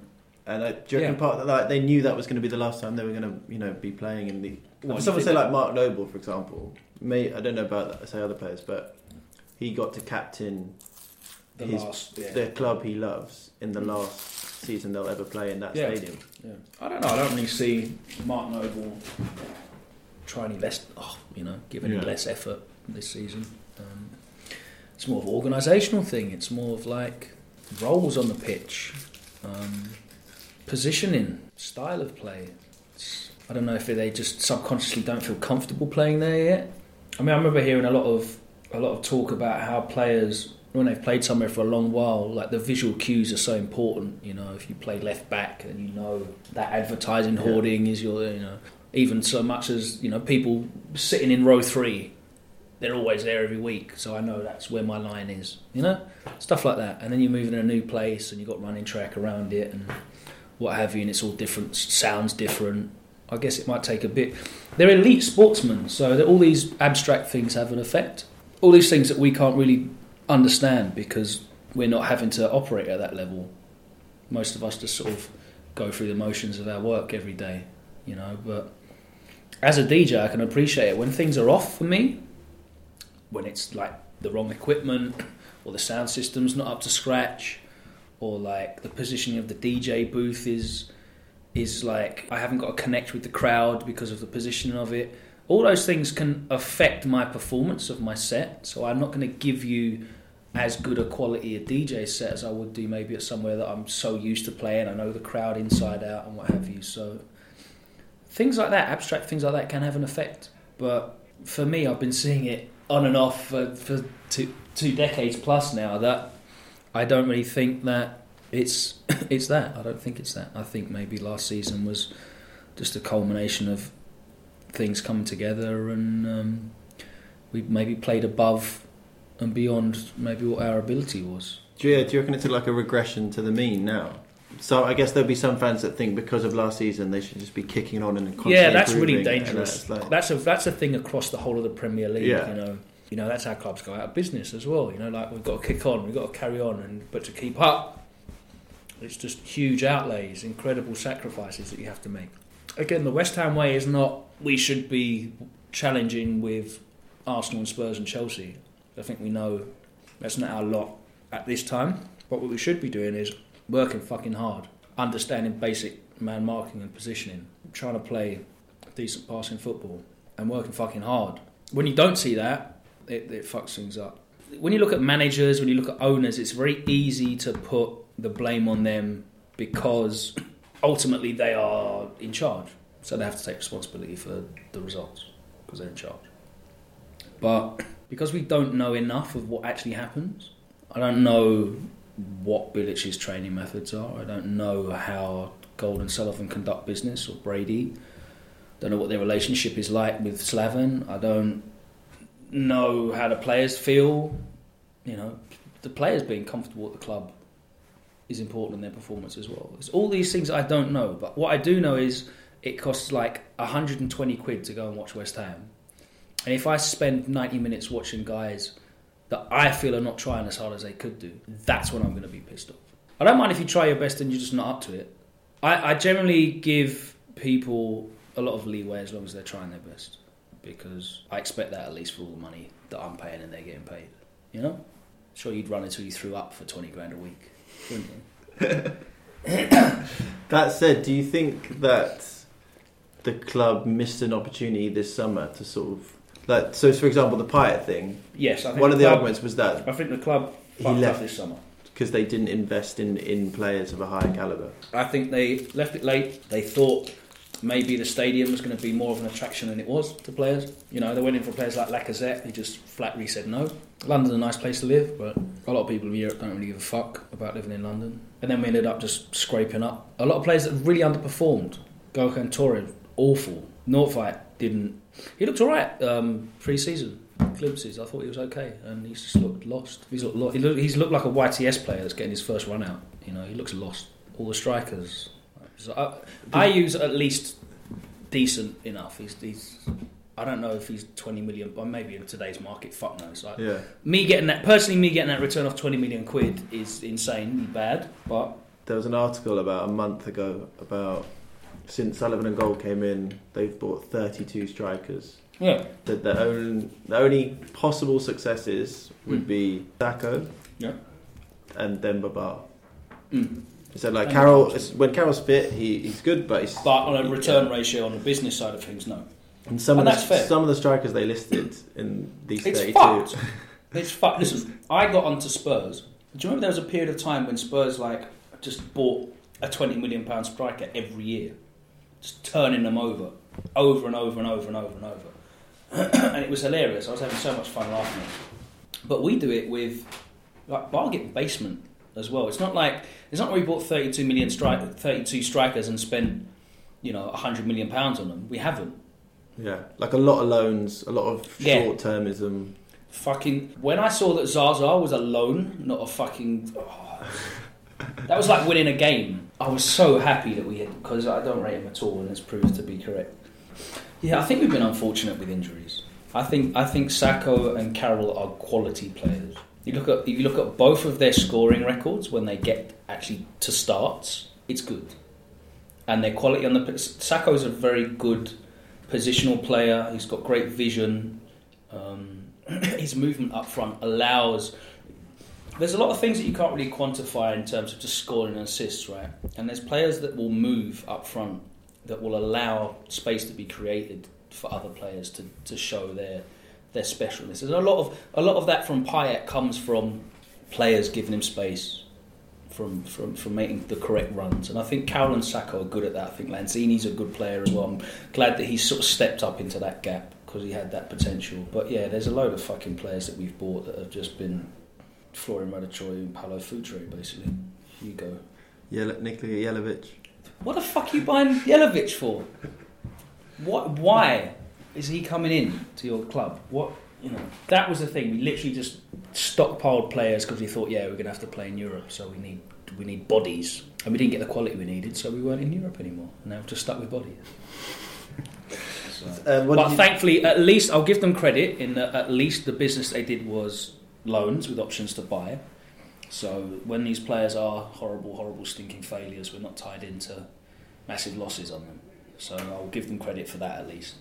[SPEAKER 1] and I, do you reckon
[SPEAKER 2] Yeah.
[SPEAKER 1] part of that, like they knew that was going to be the last time they were going to you know be playing in the.
[SPEAKER 2] What,
[SPEAKER 1] someone say like Mark Noble for example. May I don't know about that, say other players, but he got to captain
[SPEAKER 2] The
[SPEAKER 1] his-
[SPEAKER 2] last, yeah.
[SPEAKER 1] the club he loves in the last season they'll ever play in that
[SPEAKER 2] Yeah.
[SPEAKER 1] stadium.
[SPEAKER 2] Yeah. I don't know. I don't really see Mark Noble try any less. Oh, you know, give any less effort this season. Um, it's more of an organisational thing. It's more of like roles on the pitch, um, positioning, style of play. It's, I don't know if they just subconsciously don't feel comfortable playing there yet. I mean, I remember hearing a lot of a lot of talk about how players when they've played somewhere for a long while, like the visual cues are so important. You know, if you play left back and you know that advertising
[SPEAKER 1] Yeah.
[SPEAKER 2] hoarding is your, you know, even so much as you know people sitting in row three, they're always there every week. So I know that's where my line is. You know, stuff like that. And then you're moving in a new place and you've got running track around it and what have you, and it's all different, sounds different. I guess it might take a bit. They're elite sportsmen, so all these abstract things have an effect. All these things that we can't really understand because we're not having to operate at that level. Most of us just sort of go through the motions of our work every day, you know. But as a DJ, I can appreciate it when things are off for me, when it's like the wrong equipment or the sound system's not up to scratch, or like the positioning of the DJ booth is is like I haven't got to connect with the crowd because of the positioning of it. All those things can affect my performance of my set. So I'm not going to give you as good a quality a DJ set as I would do maybe at somewhere that I'm so used to playing. I know the crowd inside out and what have you. So things like that, abstract things like that, can have an effect. But for me, I've been seeing it on and off for, for two, two decades plus now. That I don't really think that it's *coughs* it's that. I don't think it's that. I think maybe last season was just a culmination of things coming together, and um, we maybe played above and beyond maybe what our ability was.
[SPEAKER 1] Do you, do you reckon it's like a regression to the mean now? So I guess there'll be some fans that think because of last season they should just be kicking on and constantly
[SPEAKER 2] yeah, that's really dangerous.
[SPEAKER 1] that's like-
[SPEAKER 2] That's a that's a thing across the whole of the Premier League.
[SPEAKER 1] Yeah.
[SPEAKER 2] You know, you know that's how clubs go out of business as well. You know, like we've got to kick on, we've got to carry on, and but to keep up, it's just huge outlays, incredible sacrifices that you have to make. Again, the West Ham way is not. We should be challenging with Arsenal and Spurs and Chelsea. I think we know that's not our lot at this time. But what we should be doing is working fucking hard, understanding basic man marking and positioning, trying to play decent passing football, and working fucking hard. When you don't see that, it, it fucks things up. When you look at managers, when you look at owners, it's very easy to put the blame on them because ultimately they are in charge. So they have to take responsibility for the results because they're in charge. But because we don't know enough of what actually happens, I don't know what Bilic's training methods are. I don't know how Gold and Sullivan conduct business or Brady. Don't know what their relationship is like with Slaven. I don't know how the players feel. You know, the players being comfortable at the club is important in their performance as well. It's all these things I don't know, but what I do know is it costs like 120 quid to go and watch West Ham. And if I spend 90 minutes watching guys that I feel are not trying as hard as they could do, that's when I'm going to be pissed off. I don't mind if you try your best and you're just not up to it. I, I generally give people a lot of leeway as long as they're trying their best because I expect that at least for all the money that I'm paying and they're getting paid. You know? Sure, you'd run until you threw up for 20 grand a week, wouldn't you? *laughs*
[SPEAKER 1] That said, do you think that the club missed an opportunity this summer to sort of Like, so for example, the Payet thing.
[SPEAKER 2] Yes, I think
[SPEAKER 1] One of the
[SPEAKER 2] club,
[SPEAKER 1] arguments was that
[SPEAKER 2] I think the club
[SPEAKER 1] He
[SPEAKER 2] fucked
[SPEAKER 1] left.
[SPEAKER 2] up this summer.
[SPEAKER 1] because they didn't invest in, in players of a higher caliber.
[SPEAKER 2] I think they left it late. They thought maybe the stadium was going to be more of an attraction than it was to players. You know, they went in for players like Lacazette, who just flatly said no. London's a nice place to live, but a lot of people in Europe don't really give a fuck about living in London. And then we ended up just scraping up. A lot of players that really underperformed. Gokhan Tore, awful. Nordtveit didn't. He looked alright um, pre-season. Glimpses, I thought he was okay, and he's just looked lost. He's looked, lo- he he's looked like a YTS player that's getting his first run out. You know, he looks lost. All the strikers. So I, Ayew's at least decent enough. He's, he's I don't know if he's 20 million, but maybe in today's market, fuck knows. Like,
[SPEAKER 1] Yeah.
[SPEAKER 2] Me getting that, personally, me getting that return of 20 million quid is insanely bad, but
[SPEAKER 1] There was an article about a month ago about since Sullivan and Gold came in, they've bought 32 strikers.
[SPEAKER 2] yeah.
[SPEAKER 1] That the only, the only possible successes would
[SPEAKER 2] Mm.
[SPEAKER 1] be Sakho
[SPEAKER 2] Yeah.
[SPEAKER 1] and Demba Ba.
[SPEAKER 2] Mm.
[SPEAKER 1] So like
[SPEAKER 2] And
[SPEAKER 1] Carroll, when Carroll's fit, he, he's good, but he's
[SPEAKER 2] But on a return ratio on the business side of things, no.
[SPEAKER 1] And some
[SPEAKER 2] And
[SPEAKER 1] of the,
[SPEAKER 2] that's fair.
[SPEAKER 1] some of the strikers they listed in these
[SPEAKER 2] It's
[SPEAKER 1] 32.
[SPEAKER 2] fucked. *laughs* It's fucked. Listen, I got onto Spurs. Do you remember there was a period of time when Spurs like just bought a twenty million pound striker every year, just turning them over, over and over and over and over and over, *clears throat* and it was hilarious. I was having so much fun laughing. But we do it with like bargain basement as well. It's not like it's not like we bought thirty two million strike, thirty two strikers and spent you know hundred million pounds on them. We haven't.
[SPEAKER 1] Yeah, like a lot of loans, a lot of
[SPEAKER 2] Yeah.
[SPEAKER 1] short termism.
[SPEAKER 2] Fucking when I saw that Zaza was a loan, not a fucking. oh. *laughs* that was like winning a game. I was so happy that we had because I don't rate him at all, and it's proved to be correct. Yeah, I think we've been unfortunate with injuries. I think I think Sakho and Carroll are quality players. You look at if you look at both of their scoring records when they get actually to starts, it's good, and their quality on the Sakho's a very good positional player. He's got great vision. Um, *clears throat* his movement up front allows. There's a lot of things that you can't really quantify in terms of just scoring and assists, right? And there's players that will move up front that will allow space to be created for other players to, to show their their specialness. And a lot of a lot of that from Payet comes from players giving him space, from from from making the correct runs. And I think Carroll and Sakho are good at that. I think Lanzini's a good player as well. I'm glad that he's sort of stepped up into that gap because he had that potential. But yeah, there's a load of fucking players that we've bought that have just been Florin Raducioiu and Paulo Futre, basically. You Hugo.
[SPEAKER 1] Yele- Nikola Jelavic.
[SPEAKER 2] What the fuck are you buying Jelavic for? What? Why is he coming in to your club? What? You know, that was the thing. We literally just stockpiled players because we thought, yeah, we're gonna have to play in Europe, so we need we need bodies, and we didn't get the quality we needed, so we weren't in Europe anymore. And now we're just stuck with bodies. So.
[SPEAKER 1] Uh,
[SPEAKER 2] But thankfully, at least I'll give them credit in that at least the business they did was loans with options to buy. So when these players are horrible, horrible, stinking failures, we're not tied into massive losses on them. So I'll give them credit for that at least.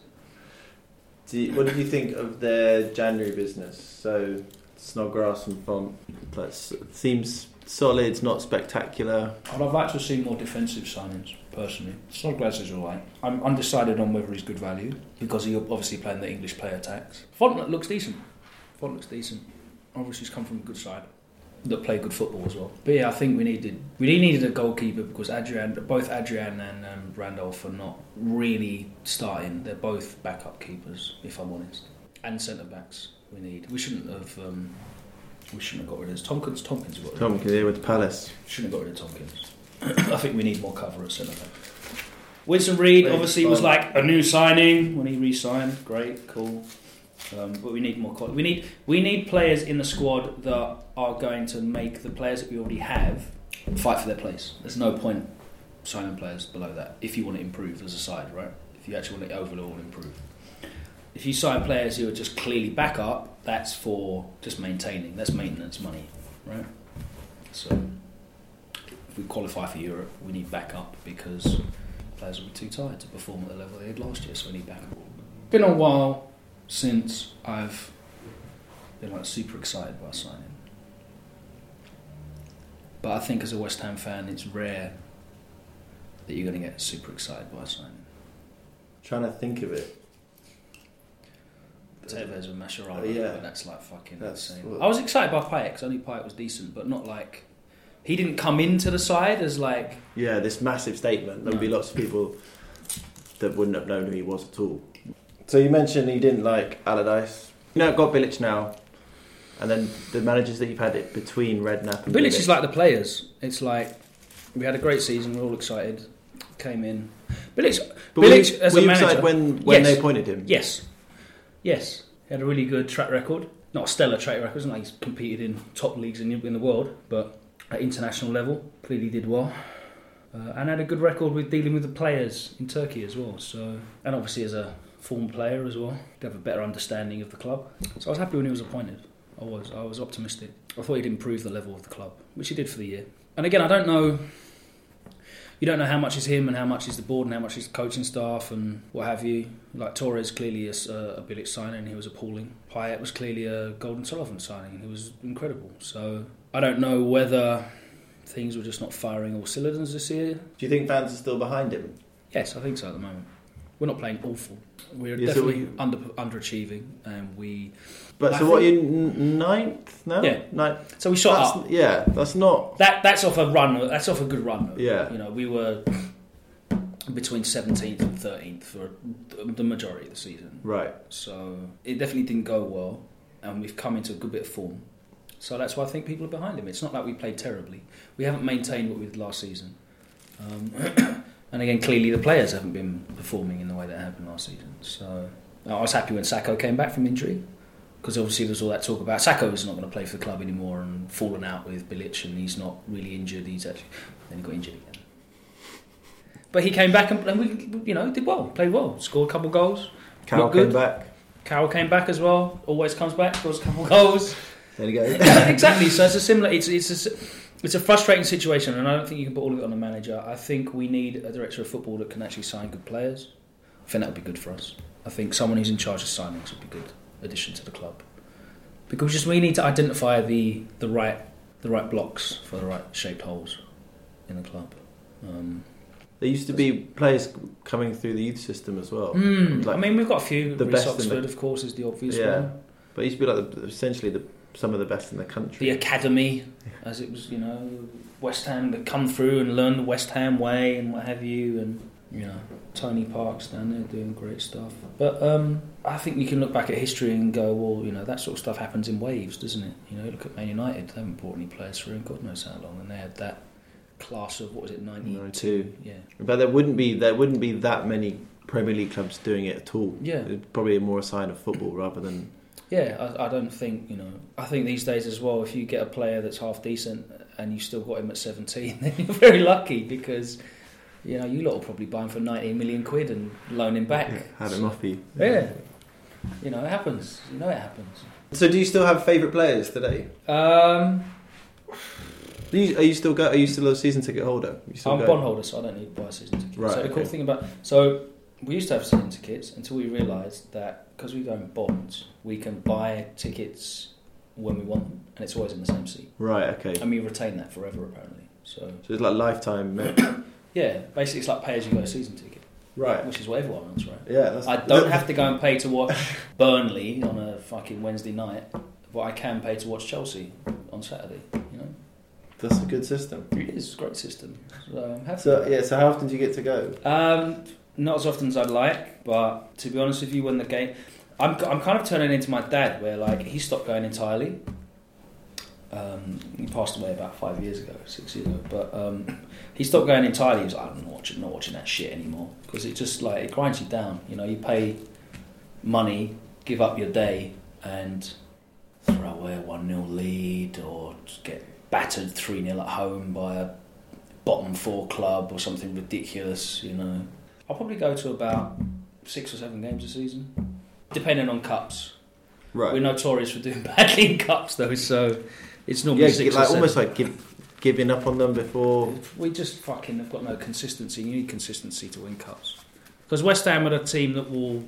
[SPEAKER 1] do you- what did you think of their January business? So Snodgrass and Fonte. S- seems solid. Not spectacular.
[SPEAKER 2] I'd have liked to see more defensive signings, personally. Snodgrass is alright. I'm undecided on whether he's good value because he's obviously playing the English player tax. Fonte looks decent. Fonte looks decent. Obviously, he's come from a good side that play good football as well. But yeah, I think we needed we really needed a goalkeeper because Adrian, both Adrian and um, Randolph are not really starting. They're both backup keepers, if I'm honest, and centre backs. We need. We shouldn't have. Um, we shouldn't have got rid of Tomkins. Tomkins got rid of
[SPEAKER 1] Tom here with Palace.
[SPEAKER 2] Shouldn't have got rid of Tomkins. *clears throat* I think we need more cover at centre back. Winston Reid
[SPEAKER 1] Reid,
[SPEAKER 2] obviously was like a new signing when he re-signed. Great, cool. Um, but we need more quality. We need we need players in the squad that are going to make the players that we already have fight for their place. There's no point signing players below that if you want to improve as a side, right? If you actually want to overall improve. If you sign players who are just clearly backup, that's for just maintaining. That's maintenance money, right? So if we qualify for Europe, we need backup because players will be too tired to perform at the level they did last year, so we need backup. Been a while since I've been like super excited by signing. But I think as a West Ham fan, it's rare that you're going to get super excited by signing.
[SPEAKER 1] Trying to think of it.
[SPEAKER 2] Tevez and Mascherano.
[SPEAKER 1] Oh, yeah.
[SPEAKER 2] but that's like fucking
[SPEAKER 1] That's
[SPEAKER 2] insane.
[SPEAKER 1] what-
[SPEAKER 2] I was excited by Payet because only Payet was decent, but not like he didn't come into the side as like
[SPEAKER 1] Yeah, this massive statement. There would be lots of people that wouldn't have known who he was at all. So you mentioned he didn't like Allardyce. You know, got Bilic now, and then the managers that you've had it between Redknapp and
[SPEAKER 2] Bilic is like the players. It's like we had a great season. We're all excited. Came in. Bilic,
[SPEAKER 1] But were
[SPEAKER 2] Bilic
[SPEAKER 1] you,
[SPEAKER 2] as
[SPEAKER 1] were
[SPEAKER 2] a
[SPEAKER 1] you
[SPEAKER 2] manager.
[SPEAKER 1] excited when when
[SPEAKER 2] Yes.
[SPEAKER 1] they appointed him?
[SPEAKER 2] Yes, yes. He had a really good track record. Not a stellar track record. It's not like he's competed in top leagues in, in the world, but at international level, clearly did well. Uh, and had a good record with dealing with the players in Turkey as well. So, and obviously as a former player as well, to have a better understanding of the club. So I was happy when he was appointed. I was. I was optimistic. I thought he'd improve the level of the club, which he did for the year. And again, I don't know. You don't know how much is him and how much is the board and how much is the coaching staff and what have you. Like Torres, clearly is uh, a, a Bilic signing. He was appalling. Payet was clearly a Gold and Sullivan signing. He was incredible. So I don't know whether things were just not firing all cylinders this year.
[SPEAKER 1] Do you think fans are still behind him?
[SPEAKER 2] Yes, I think so at the moment. We're not playing awful. We're
[SPEAKER 1] Yeah, so
[SPEAKER 2] definitely under underachieving, and we.
[SPEAKER 1] But
[SPEAKER 2] I
[SPEAKER 1] so what? Are you ninth now?
[SPEAKER 2] Yeah.
[SPEAKER 1] ninth.
[SPEAKER 2] So we shot
[SPEAKER 1] That's,
[SPEAKER 2] up.
[SPEAKER 1] Yeah, that's not.
[SPEAKER 2] That that's off a run. That's off a good run. though.
[SPEAKER 1] Yeah.
[SPEAKER 2] You know, we were between seventeenth and thirteenth for the majority of the season.
[SPEAKER 1] Right.
[SPEAKER 2] So it definitely didn't go well, and we've come into a good bit of form. So that's why I think people are behind him. It's not like we played terribly. We haven't maintained what we did last season. Um, *clears throat* and again, clearly the players haven't been performing in the way that happened last season. So I was happy when Sakho came back from injury. Because obviously there's all that talk about Sakho is not going to play for the club anymore and fallen out with Bilic and he's not really injured. He's actually then he got injured again. But he came back and, and we, you know, did well, played well, scored a couple goals.
[SPEAKER 1] Carroll came back.
[SPEAKER 2] Carroll came back as well. Always comes back, scores a couple goals.
[SPEAKER 1] There you go. *laughs*
[SPEAKER 2] exactly. So it's a similar. It's it's a, it's a frustrating situation, and I don't think you can put all of it on the manager. I think we need a director of football that can actually sign good players. I think that would be good for us. I think someone who's in charge of signings would be good addition to the club because just we need to identify the the right the right blocks for the right shaped holes in the club. Um,
[SPEAKER 1] There used to be players coming through the youth system as well.
[SPEAKER 2] hmm,
[SPEAKER 1] Like
[SPEAKER 2] I mean, we've got a few.
[SPEAKER 1] the
[SPEAKER 2] Reece
[SPEAKER 1] best
[SPEAKER 2] Oxford,
[SPEAKER 1] the-
[SPEAKER 2] of course, is the obvious
[SPEAKER 1] Yeah.
[SPEAKER 2] one.
[SPEAKER 1] But it used to be like the, essentially the, some of the best in the country.
[SPEAKER 2] the academy, as it was, you know, West Ham that come through and learn the West Ham way and what have you, and you know, Tony Parks down there doing great stuff. But um, I think you can look back at history and go, well, you know, that sort of stuff happens in waves, doesn't it? You know, look at Man United; they haven't brought any players through in God knows how long, and they had that class of what was it, ninety
[SPEAKER 1] 92.
[SPEAKER 2] Yeah,
[SPEAKER 1] But there wouldn't be there wouldn't be that many Premier League clubs doing it at all.
[SPEAKER 2] Yeah.
[SPEAKER 1] It's probably more a sign of football rather than
[SPEAKER 2] Yeah, I, I don't think you know. I think these days as well, if you get a player that's half decent and you still got him at seventeen, *laughs* then you're very lucky because you know you lot will probably buy him for nineteen million quid and loan him back.
[SPEAKER 1] have him off you.
[SPEAKER 2] Yeah, you know it happens. You know it happens.
[SPEAKER 1] So do you still have favourite players today?
[SPEAKER 2] Um,
[SPEAKER 1] Are you, are you still go, are you still a season ticket holder? You still
[SPEAKER 2] I'm a
[SPEAKER 1] go?
[SPEAKER 2] bondholder, so I don't need to buy a season ticket.
[SPEAKER 1] Right,
[SPEAKER 2] so the cool
[SPEAKER 1] okay.
[SPEAKER 2] thing about so we used to have season tickets until we realised that because we go in bonds, we can buy tickets when we want them, and it's always in the same seat,
[SPEAKER 1] Right. Okay.
[SPEAKER 2] and we retain that forever apparently. So
[SPEAKER 1] So it's like lifetime. *coughs*
[SPEAKER 2] Yeah, basically it's like pay as you go season ticket,
[SPEAKER 1] right.
[SPEAKER 2] which is what everyone wants, right?
[SPEAKER 1] Yeah. That's,
[SPEAKER 2] I don't *laughs* have to go and pay to watch *laughs* Burnley on a fucking Wednesday night, but I can pay to watch Chelsea on Saturday. You know,
[SPEAKER 1] That's a good system.
[SPEAKER 2] it is a great system. So I'm happy.
[SPEAKER 1] So yeah. So how often do you get to go?
[SPEAKER 2] Um, not as often as I'd like, but to be honest with you, when the game, I'm I'm kind of turning into my dad, where like he stopped going entirely. Um, he passed away about five years ago, six years ago. But um, he stopped going entirely. He was like, I'm not watching, not watching that shit anymore because it just like it grinds you down. You know, you pay money, give up your day, and throw away a one 0 lead or get battered three 0 at home by a bottom four club or something ridiculous. You know, I'll probably go to about six or seven games a season, depending on cups.
[SPEAKER 1] Right.
[SPEAKER 2] We're notorious for doing *laughs* badly in cups though, so it's normally
[SPEAKER 1] yeah.
[SPEAKER 2] six
[SPEAKER 1] like almost like give, giving up on them before.
[SPEAKER 2] We just fucking have got no consistency. You need consistency to win cups. Because West Ham are a team that will,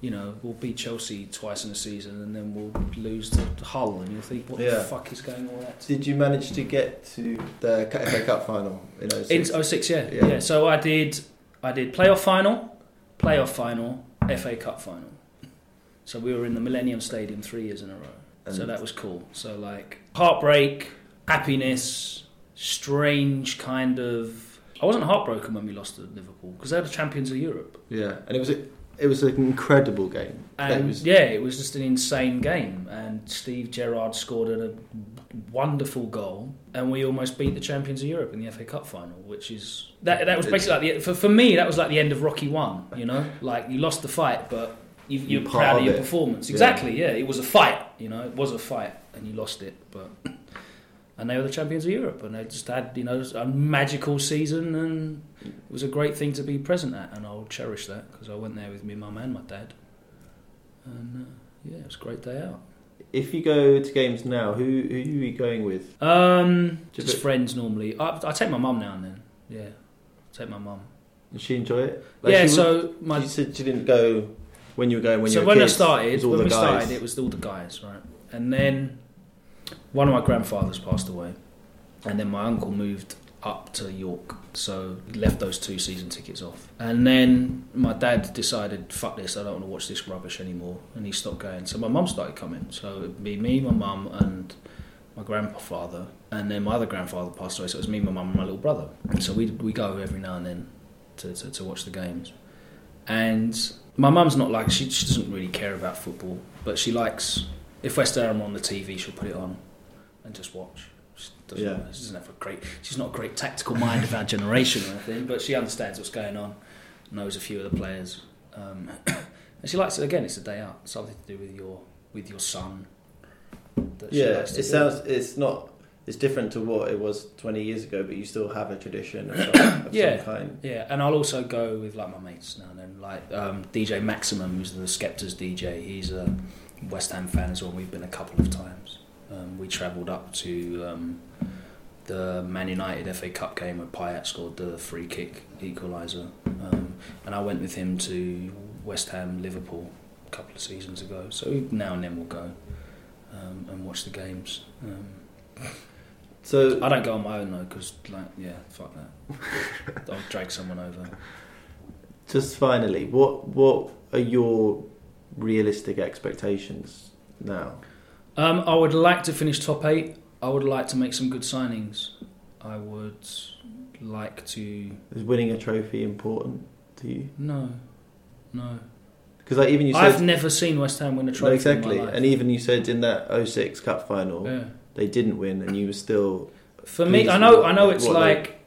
[SPEAKER 2] you know, will beat Chelsea twice in a season and then we'll lose to Hull, and you'll think, what
[SPEAKER 1] Yeah.
[SPEAKER 2] the fuck is going on?
[SPEAKER 1] Did you manage to get to the FA Cup final in 06?
[SPEAKER 2] In 06, yeah.
[SPEAKER 1] Yeah.
[SPEAKER 2] yeah. So I did, I did playoff final, playoff final, FA Cup final. So we were in the Millennium Stadium three years in a row. so that was cool. So like heartbreak, happiness, strange kind of. I wasn't heartbroken when we lost to Liverpool because they're the champions of Europe.
[SPEAKER 1] Yeah, and it was a, it was an incredible game.
[SPEAKER 2] And
[SPEAKER 1] was-
[SPEAKER 2] yeah, it was just an insane game. And Steve Gerrard scored a wonderful goal, and we almost beat the champions of Europe in the FA Cup final, which is that. That was basically like the, for for me. That was like the end of Rocky One. You know, like you lost the fight, but you, you're
[SPEAKER 1] You're
[SPEAKER 2] proud of your
[SPEAKER 1] it.
[SPEAKER 2] performance.
[SPEAKER 1] Yeah.
[SPEAKER 2] Exactly. Yeah. it was a fight. You know, it was a fight, and you lost it, but. *laughs* And they were the champions of Europe, and they just had, you know, a magical season, and it was a great thing to be present at, and I'll cherish that because I went there with my mum and my dad, and uh, yeah, it was a great day out.
[SPEAKER 1] If you go to games now, who who are you going with?
[SPEAKER 2] Um,
[SPEAKER 1] Just a-
[SPEAKER 2] friends normally. I, I take my mum now and then. Yeah, take my mum.
[SPEAKER 1] Did she enjoy it?
[SPEAKER 2] yeah,
[SPEAKER 1] she
[SPEAKER 2] so my
[SPEAKER 1] you said she didn't go when you were going when
[SPEAKER 2] so
[SPEAKER 1] you were
[SPEAKER 2] when I
[SPEAKER 1] kids, it
[SPEAKER 2] started, when we
[SPEAKER 1] guys.
[SPEAKER 2] started, it was all the guys, right? And then one of my grandfathers passed away, and then my uncle moved up to York, so left those two season tickets off. And then my dad decided, "Fuck this! I don't want to watch this rubbish anymore," and he stopped going. So my mum started coming. So it'd be me, my mum, and my grandfather, and then my other grandfather passed away. So it was me, my mum, and my little brother. So we we go every now and then to, to, to watch the games. And my mum's not like she, she doesn't really care about football, but she likes if West Ham are on the TV, she'll put it on and just watch. Doesn't,
[SPEAKER 1] Yeah.
[SPEAKER 2] she doesn't have a great. She's not a great tactical mind of our generation or anything, but she understands what's going on, knows a few of the players, um, *coughs* and she likes it. Again, it's a day out, something to do with your with your son. that she
[SPEAKER 1] Yeah,
[SPEAKER 2] likes to
[SPEAKER 1] it
[SPEAKER 2] do.
[SPEAKER 1] sounds it's not it's different to what it was twenty years ago, but you still have a tradition of some, of *coughs*
[SPEAKER 2] Yeah.
[SPEAKER 1] some kind.
[SPEAKER 2] Yeah, and I'll also go with like my mates now and then, like um, DJ Maximum, who's the Skepta's DJ. He's a West Ham fan as well. We've been a couple of times. Um, we travelled up to um, the Man United FA Cup game where Payet scored the free kick equaliser, um, and I went with him to West Ham Liverpool a couple of seasons ago. So now and then we'll go um, and watch the games. Um,
[SPEAKER 1] So
[SPEAKER 2] I don't go on my own though, because like yeah, fuck that. *laughs* I'll drag someone over.
[SPEAKER 1] just finally, what what are your realistic expectations now?
[SPEAKER 2] Um, I would like to finish top eight. I would like to make some good signings. I would like to.
[SPEAKER 1] Is winning a trophy important to you?
[SPEAKER 2] No, no.
[SPEAKER 1] Because like even you said, I've
[SPEAKER 2] never seen West Ham win a
[SPEAKER 1] No,
[SPEAKER 2] trophy.
[SPEAKER 1] exactly,
[SPEAKER 2] my life.
[SPEAKER 1] and even you said in that 06 Cup final
[SPEAKER 2] yeah.
[SPEAKER 1] they didn't win, and you were still
[SPEAKER 2] For me, I know, I know it's
[SPEAKER 1] what they-
[SPEAKER 2] like,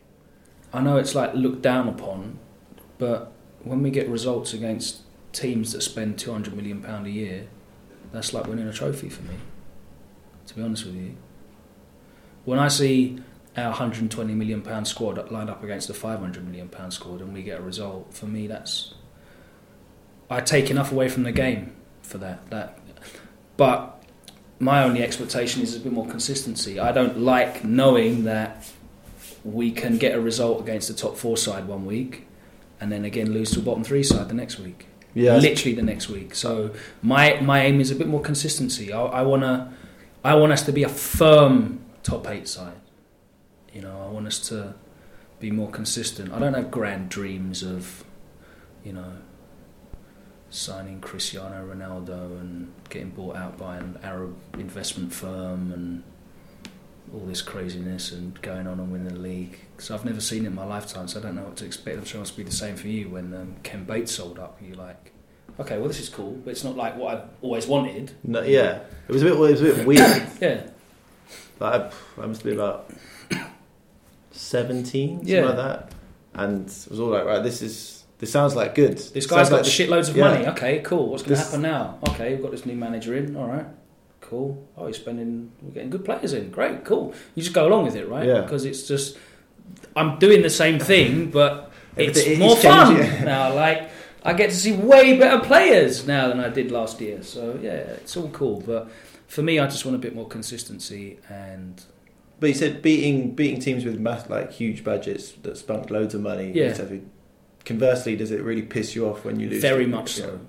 [SPEAKER 2] I know it's like looked down upon, but when we get results against teams that spend two hundred million pound a year, that's like winning a trophy for me. To be honest with you, when I see our hundred and twenty million pound squad lined up against a five hundred million pound squad and we get a result, for me that's I take enough away from the game for that. That, but my only expectation is a bit more consistency. I don't like knowing that we can get a result against the top four side one week and then again lose to a bottom three side the next week.
[SPEAKER 1] yeah.
[SPEAKER 2] Literally the next week. So my my aim is a bit more consistency. I, I wanna I want us to be a firm top eight side. You know, I want us to be more consistent. I don't have grand dreams of, you know, signing Cristiano Ronaldo and getting bought out by an Arab investment firm and all this craziness and going on and winning the league. So I've never seen it in my lifetime, so I don't know what to expect. I'm sure it must be the same for you when um, Ken Bates sold up. You're like, okay, well this is cool, but it's not like what I've always wanted.
[SPEAKER 1] No, yeah, it was a bit. It was a bit weird. *coughs*
[SPEAKER 2] Yeah,
[SPEAKER 1] like, I, must be about seventeen, something
[SPEAKER 2] Yeah.
[SPEAKER 1] like that, and it was all like, right, this is this sounds like good.
[SPEAKER 2] this
[SPEAKER 1] Sounds
[SPEAKER 2] guy's got
[SPEAKER 1] like the-
[SPEAKER 2] shitloads of
[SPEAKER 1] yeah.
[SPEAKER 2] money. Okay, cool. What's going to happen now? Okay, we've got this new manager in. All right, cool. Oh, he's spending. We're getting good players in. Great, cool. You just go along with it, right?
[SPEAKER 1] Yeah.
[SPEAKER 2] Because it's just I'm doing the same thing, but it's
[SPEAKER 1] Everything-
[SPEAKER 2] more fun now. Like I get to see way better players now than I did last year. So yeah, it's all cool. But for me, I just want a bit more consistency and
[SPEAKER 1] But you said beating beating teams with mass, like huge budgets that spunk loads of money.
[SPEAKER 2] Yeah.
[SPEAKER 1] Conversely, does it really piss you off when you lose?
[SPEAKER 2] very much so,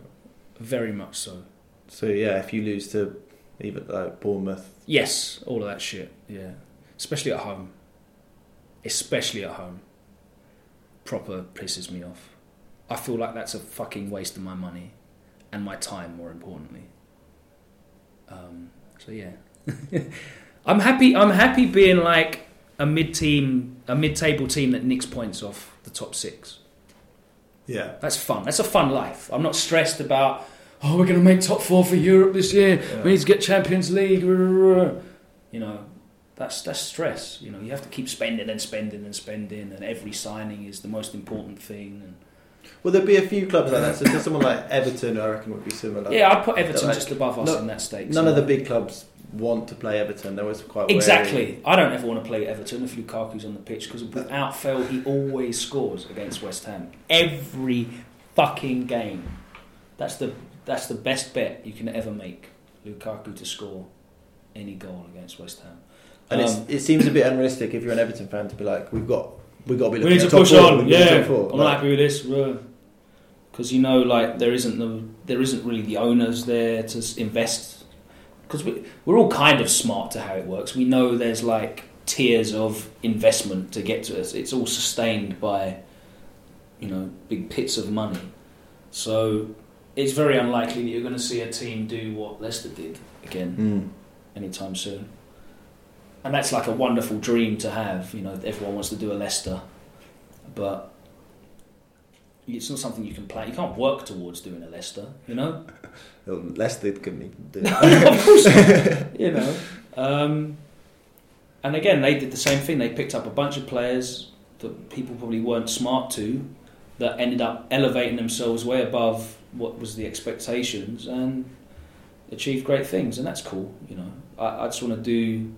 [SPEAKER 2] very much so.
[SPEAKER 1] So yeah, if you lose to even like Bournemouth,
[SPEAKER 2] Yes, all of that shit. Yeah, especially at home. Especially at home. Proper pisses me off. I feel like that's a fucking waste of my money. and my time, more importantly. Um, so yeah, *laughs* I'm happy. I'm happy being like a mid-team, a mid-table team that nicks points off the top six.
[SPEAKER 1] Yeah.
[SPEAKER 2] That's fun. That's a fun life. I'm not stressed about. Oh, we're going to make top four for Europe this year.
[SPEAKER 1] Yeah.
[SPEAKER 2] We need to get Champions League. You know, that's that's stress. You know, you have to keep spending and spending and spending, and every signing is the most important thing. And
[SPEAKER 1] Well, there'd be a few clubs like that. So there's someone like Everton, I reckon, would be similar.
[SPEAKER 2] yeah, I'd put Everton
[SPEAKER 1] Like,
[SPEAKER 2] just above us
[SPEAKER 1] no-
[SPEAKER 2] in that state.
[SPEAKER 1] None of the big clubs want to play Everton. They're always quite wary.
[SPEAKER 2] Exactly. I don't ever want to play Everton if Lukaku's on the pitch because without fail he always scores against West Ham. Every fucking game. That's the that's the best bet you can ever make. Lukaku to score any goal against West Ham.
[SPEAKER 1] And
[SPEAKER 2] Um,
[SPEAKER 1] it's, it seems a bit unrealistic if you're an Everton fan to be like, we've got we've got to be
[SPEAKER 2] we
[SPEAKER 1] looking
[SPEAKER 2] need to push on.
[SPEAKER 1] we've got to be
[SPEAKER 2] Yeah. I'm
[SPEAKER 1] Like,
[SPEAKER 2] not happy with this. Because you know, like there isn't the there isn't really the owners there to invest. Because we, we're all kind of smart to how it works. We know there's like tiers of investment to get to us. It's all sustained by, you know, big pits of money. So it's very unlikely that you're going to see a team do what Leicester did again
[SPEAKER 1] Mm.
[SPEAKER 2] anytime soon. And that's like a wonderful dream to have. You know, everyone wants to do a Leicester, but it's not something you can plan. You can't work towards doing a Leicester. You know, *laughs*
[SPEAKER 1] Well, Leicester even do it.
[SPEAKER 2] of course, you know. Um, and again, they did the same thing. They picked up a bunch of players that people probably weren't smart to, that ended up elevating themselves way above what was the expectations and achieved great things. And that's cool. You know, I, I just want to do.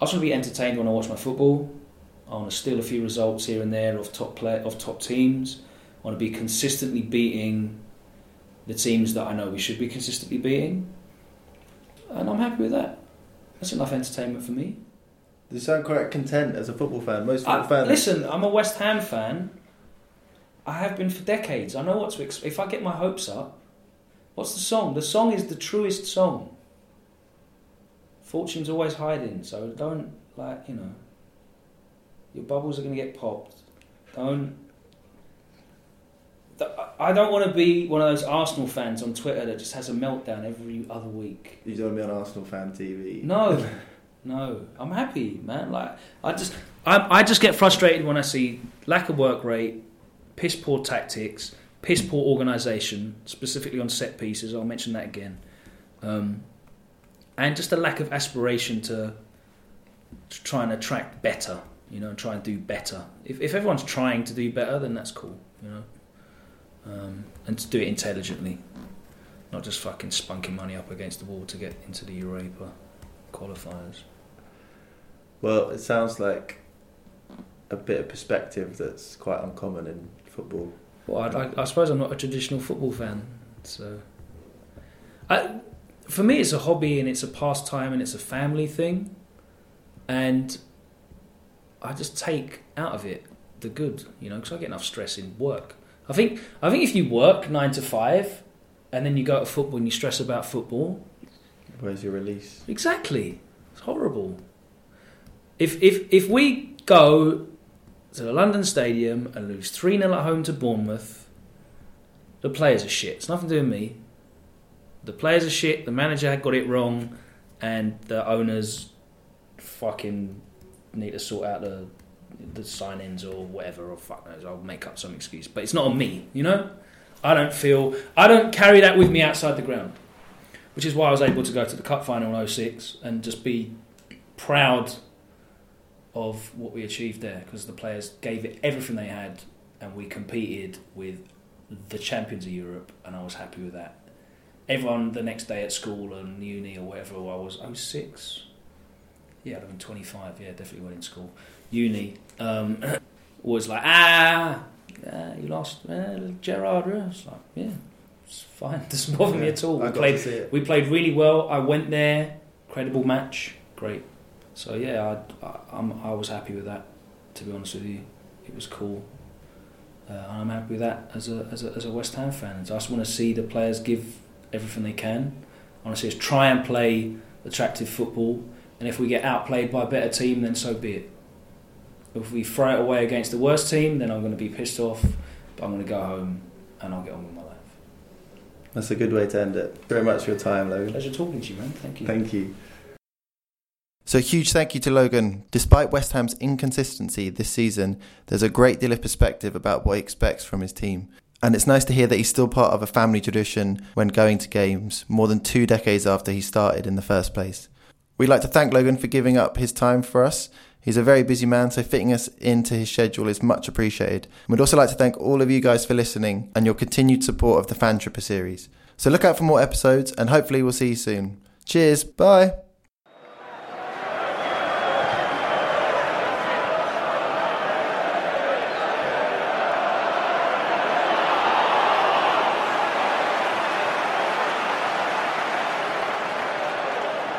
[SPEAKER 2] I just want to be entertained when I watch my football. I want to steal a few results here and there of top play of top teams. I want to be consistently beating the teams that I know we should be consistently beating, and I'm happy with that. That's enough entertainment for me.
[SPEAKER 1] You sound quite content as a football fan. Most football
[SPEAKER 2] I,
[SPEAKER 1] fans.
[SPEAKER 2] listen, I'm a West Ham fan. I have been for decades. I know what to expect. If I get my hopes up, what's the song? The song is the truest song. Fortune's always hiding, so don't like you know. Your bubbles are going to get popped. Don't. I don't want to be one of those Arsenal fans on Twitter that just has a meltdown every other week.
[SPEAKER 1] You don't want to be on Arsenal fan TV.
[SPEAKER 2] No, no, I'm happy, man. Like I just, I, I just get frustrated when I see lack of work rate, piss poor tactics, piss poor organisation, specifically on set pieces. I'll mention that again, um, and just a lack of aspiration to, to try and attract better. You know, and try and do better. If if everyone's trying to do better, then that's cool. You know, um, and to do it intelligently, not just fucking spunking money up against the wall to get into the Europa qualifiers.
[SPEAKER 1] Well, it sounds like a bit of perspective that's quite uncommon in football.
[SPEAKER 2] Well, I'd like, I suppose I'm not a traditional football fan, so. I, for me, it's a hobby and it's a pastime and it's a family thing, and I just take out of it the good, you know, because I get enough stress in work. I think I think if you work nine to five, and then you go to football and you stress about football,
[SPEAKER 1] Where's your release?
[SPEAKER 2] Exactly. It's horrible. If if if we go to the London Stadium and lose 3 0 at home to Bournemouth, the players are shit. It's nothing to do with me. The players are shit, the manager had got it wrong, and the owners fucking need to sort out the the sign-ins or whatever, or fuck knows, I'll make up some excuse. But it's not on me, you know? I don't feel, I don't carry that with me outside the ground which is why I was able to go to the cup final in 06 and just be proud of what we achieved there because the players gave it everything they had and we competed with the champions of Europe and I was happy with that. Everyone the next day at school and uni or whatever I was 06 yeah, I'd have been 25 yeah, definitely went in school. Uni um, *clears throat* was like ah, ah you lost uh, Gerrard It's like yeah, it's fine. *laughs* doesn't bother me at all.
[SPEAKER 1] I
[SPEAKER 2] We played
[SPEAKER 1] it.
[SPEAKER 2] we played really well. I went there, credible match, great. So yeah, I, I, I'm, I was happy with that. To be honest with you, it was cool. Uh, and I'm happy with that as a, as a as a West Ham fan. So I just want to see the players give everything they can. I want to see us try and play attractive football. And if we get outplayed by a better team, then so be it. If we throw it away against the worst team, then I'm going to be pissed off. But I'm going to go home and I'll get on with my life.
[SPEAKER 1] That's a good way to end it. Very much for your time, Logan.
[SPEAKER 2] Pleasure talking to you, man. Thank you.
[SPEAKER 1] Thank you. So, huge thank you to Logan. Despite West Ham's inconsistency this season, there's a great deal of perspective about what he expects from his team. And it's nice to hear that he's still part of a family tradition when going to games, more than two decades after he started in the first place. We'd like to thank Logan for giving up his time for us. He's a very busy man, so fitting us into his schedule is much appreciated. We'd also like to thank all of you guys for listening and your continued support of the Fan Tripper series. So look out for more episodes, and hopefully we'll see you soon. Cheers, bye.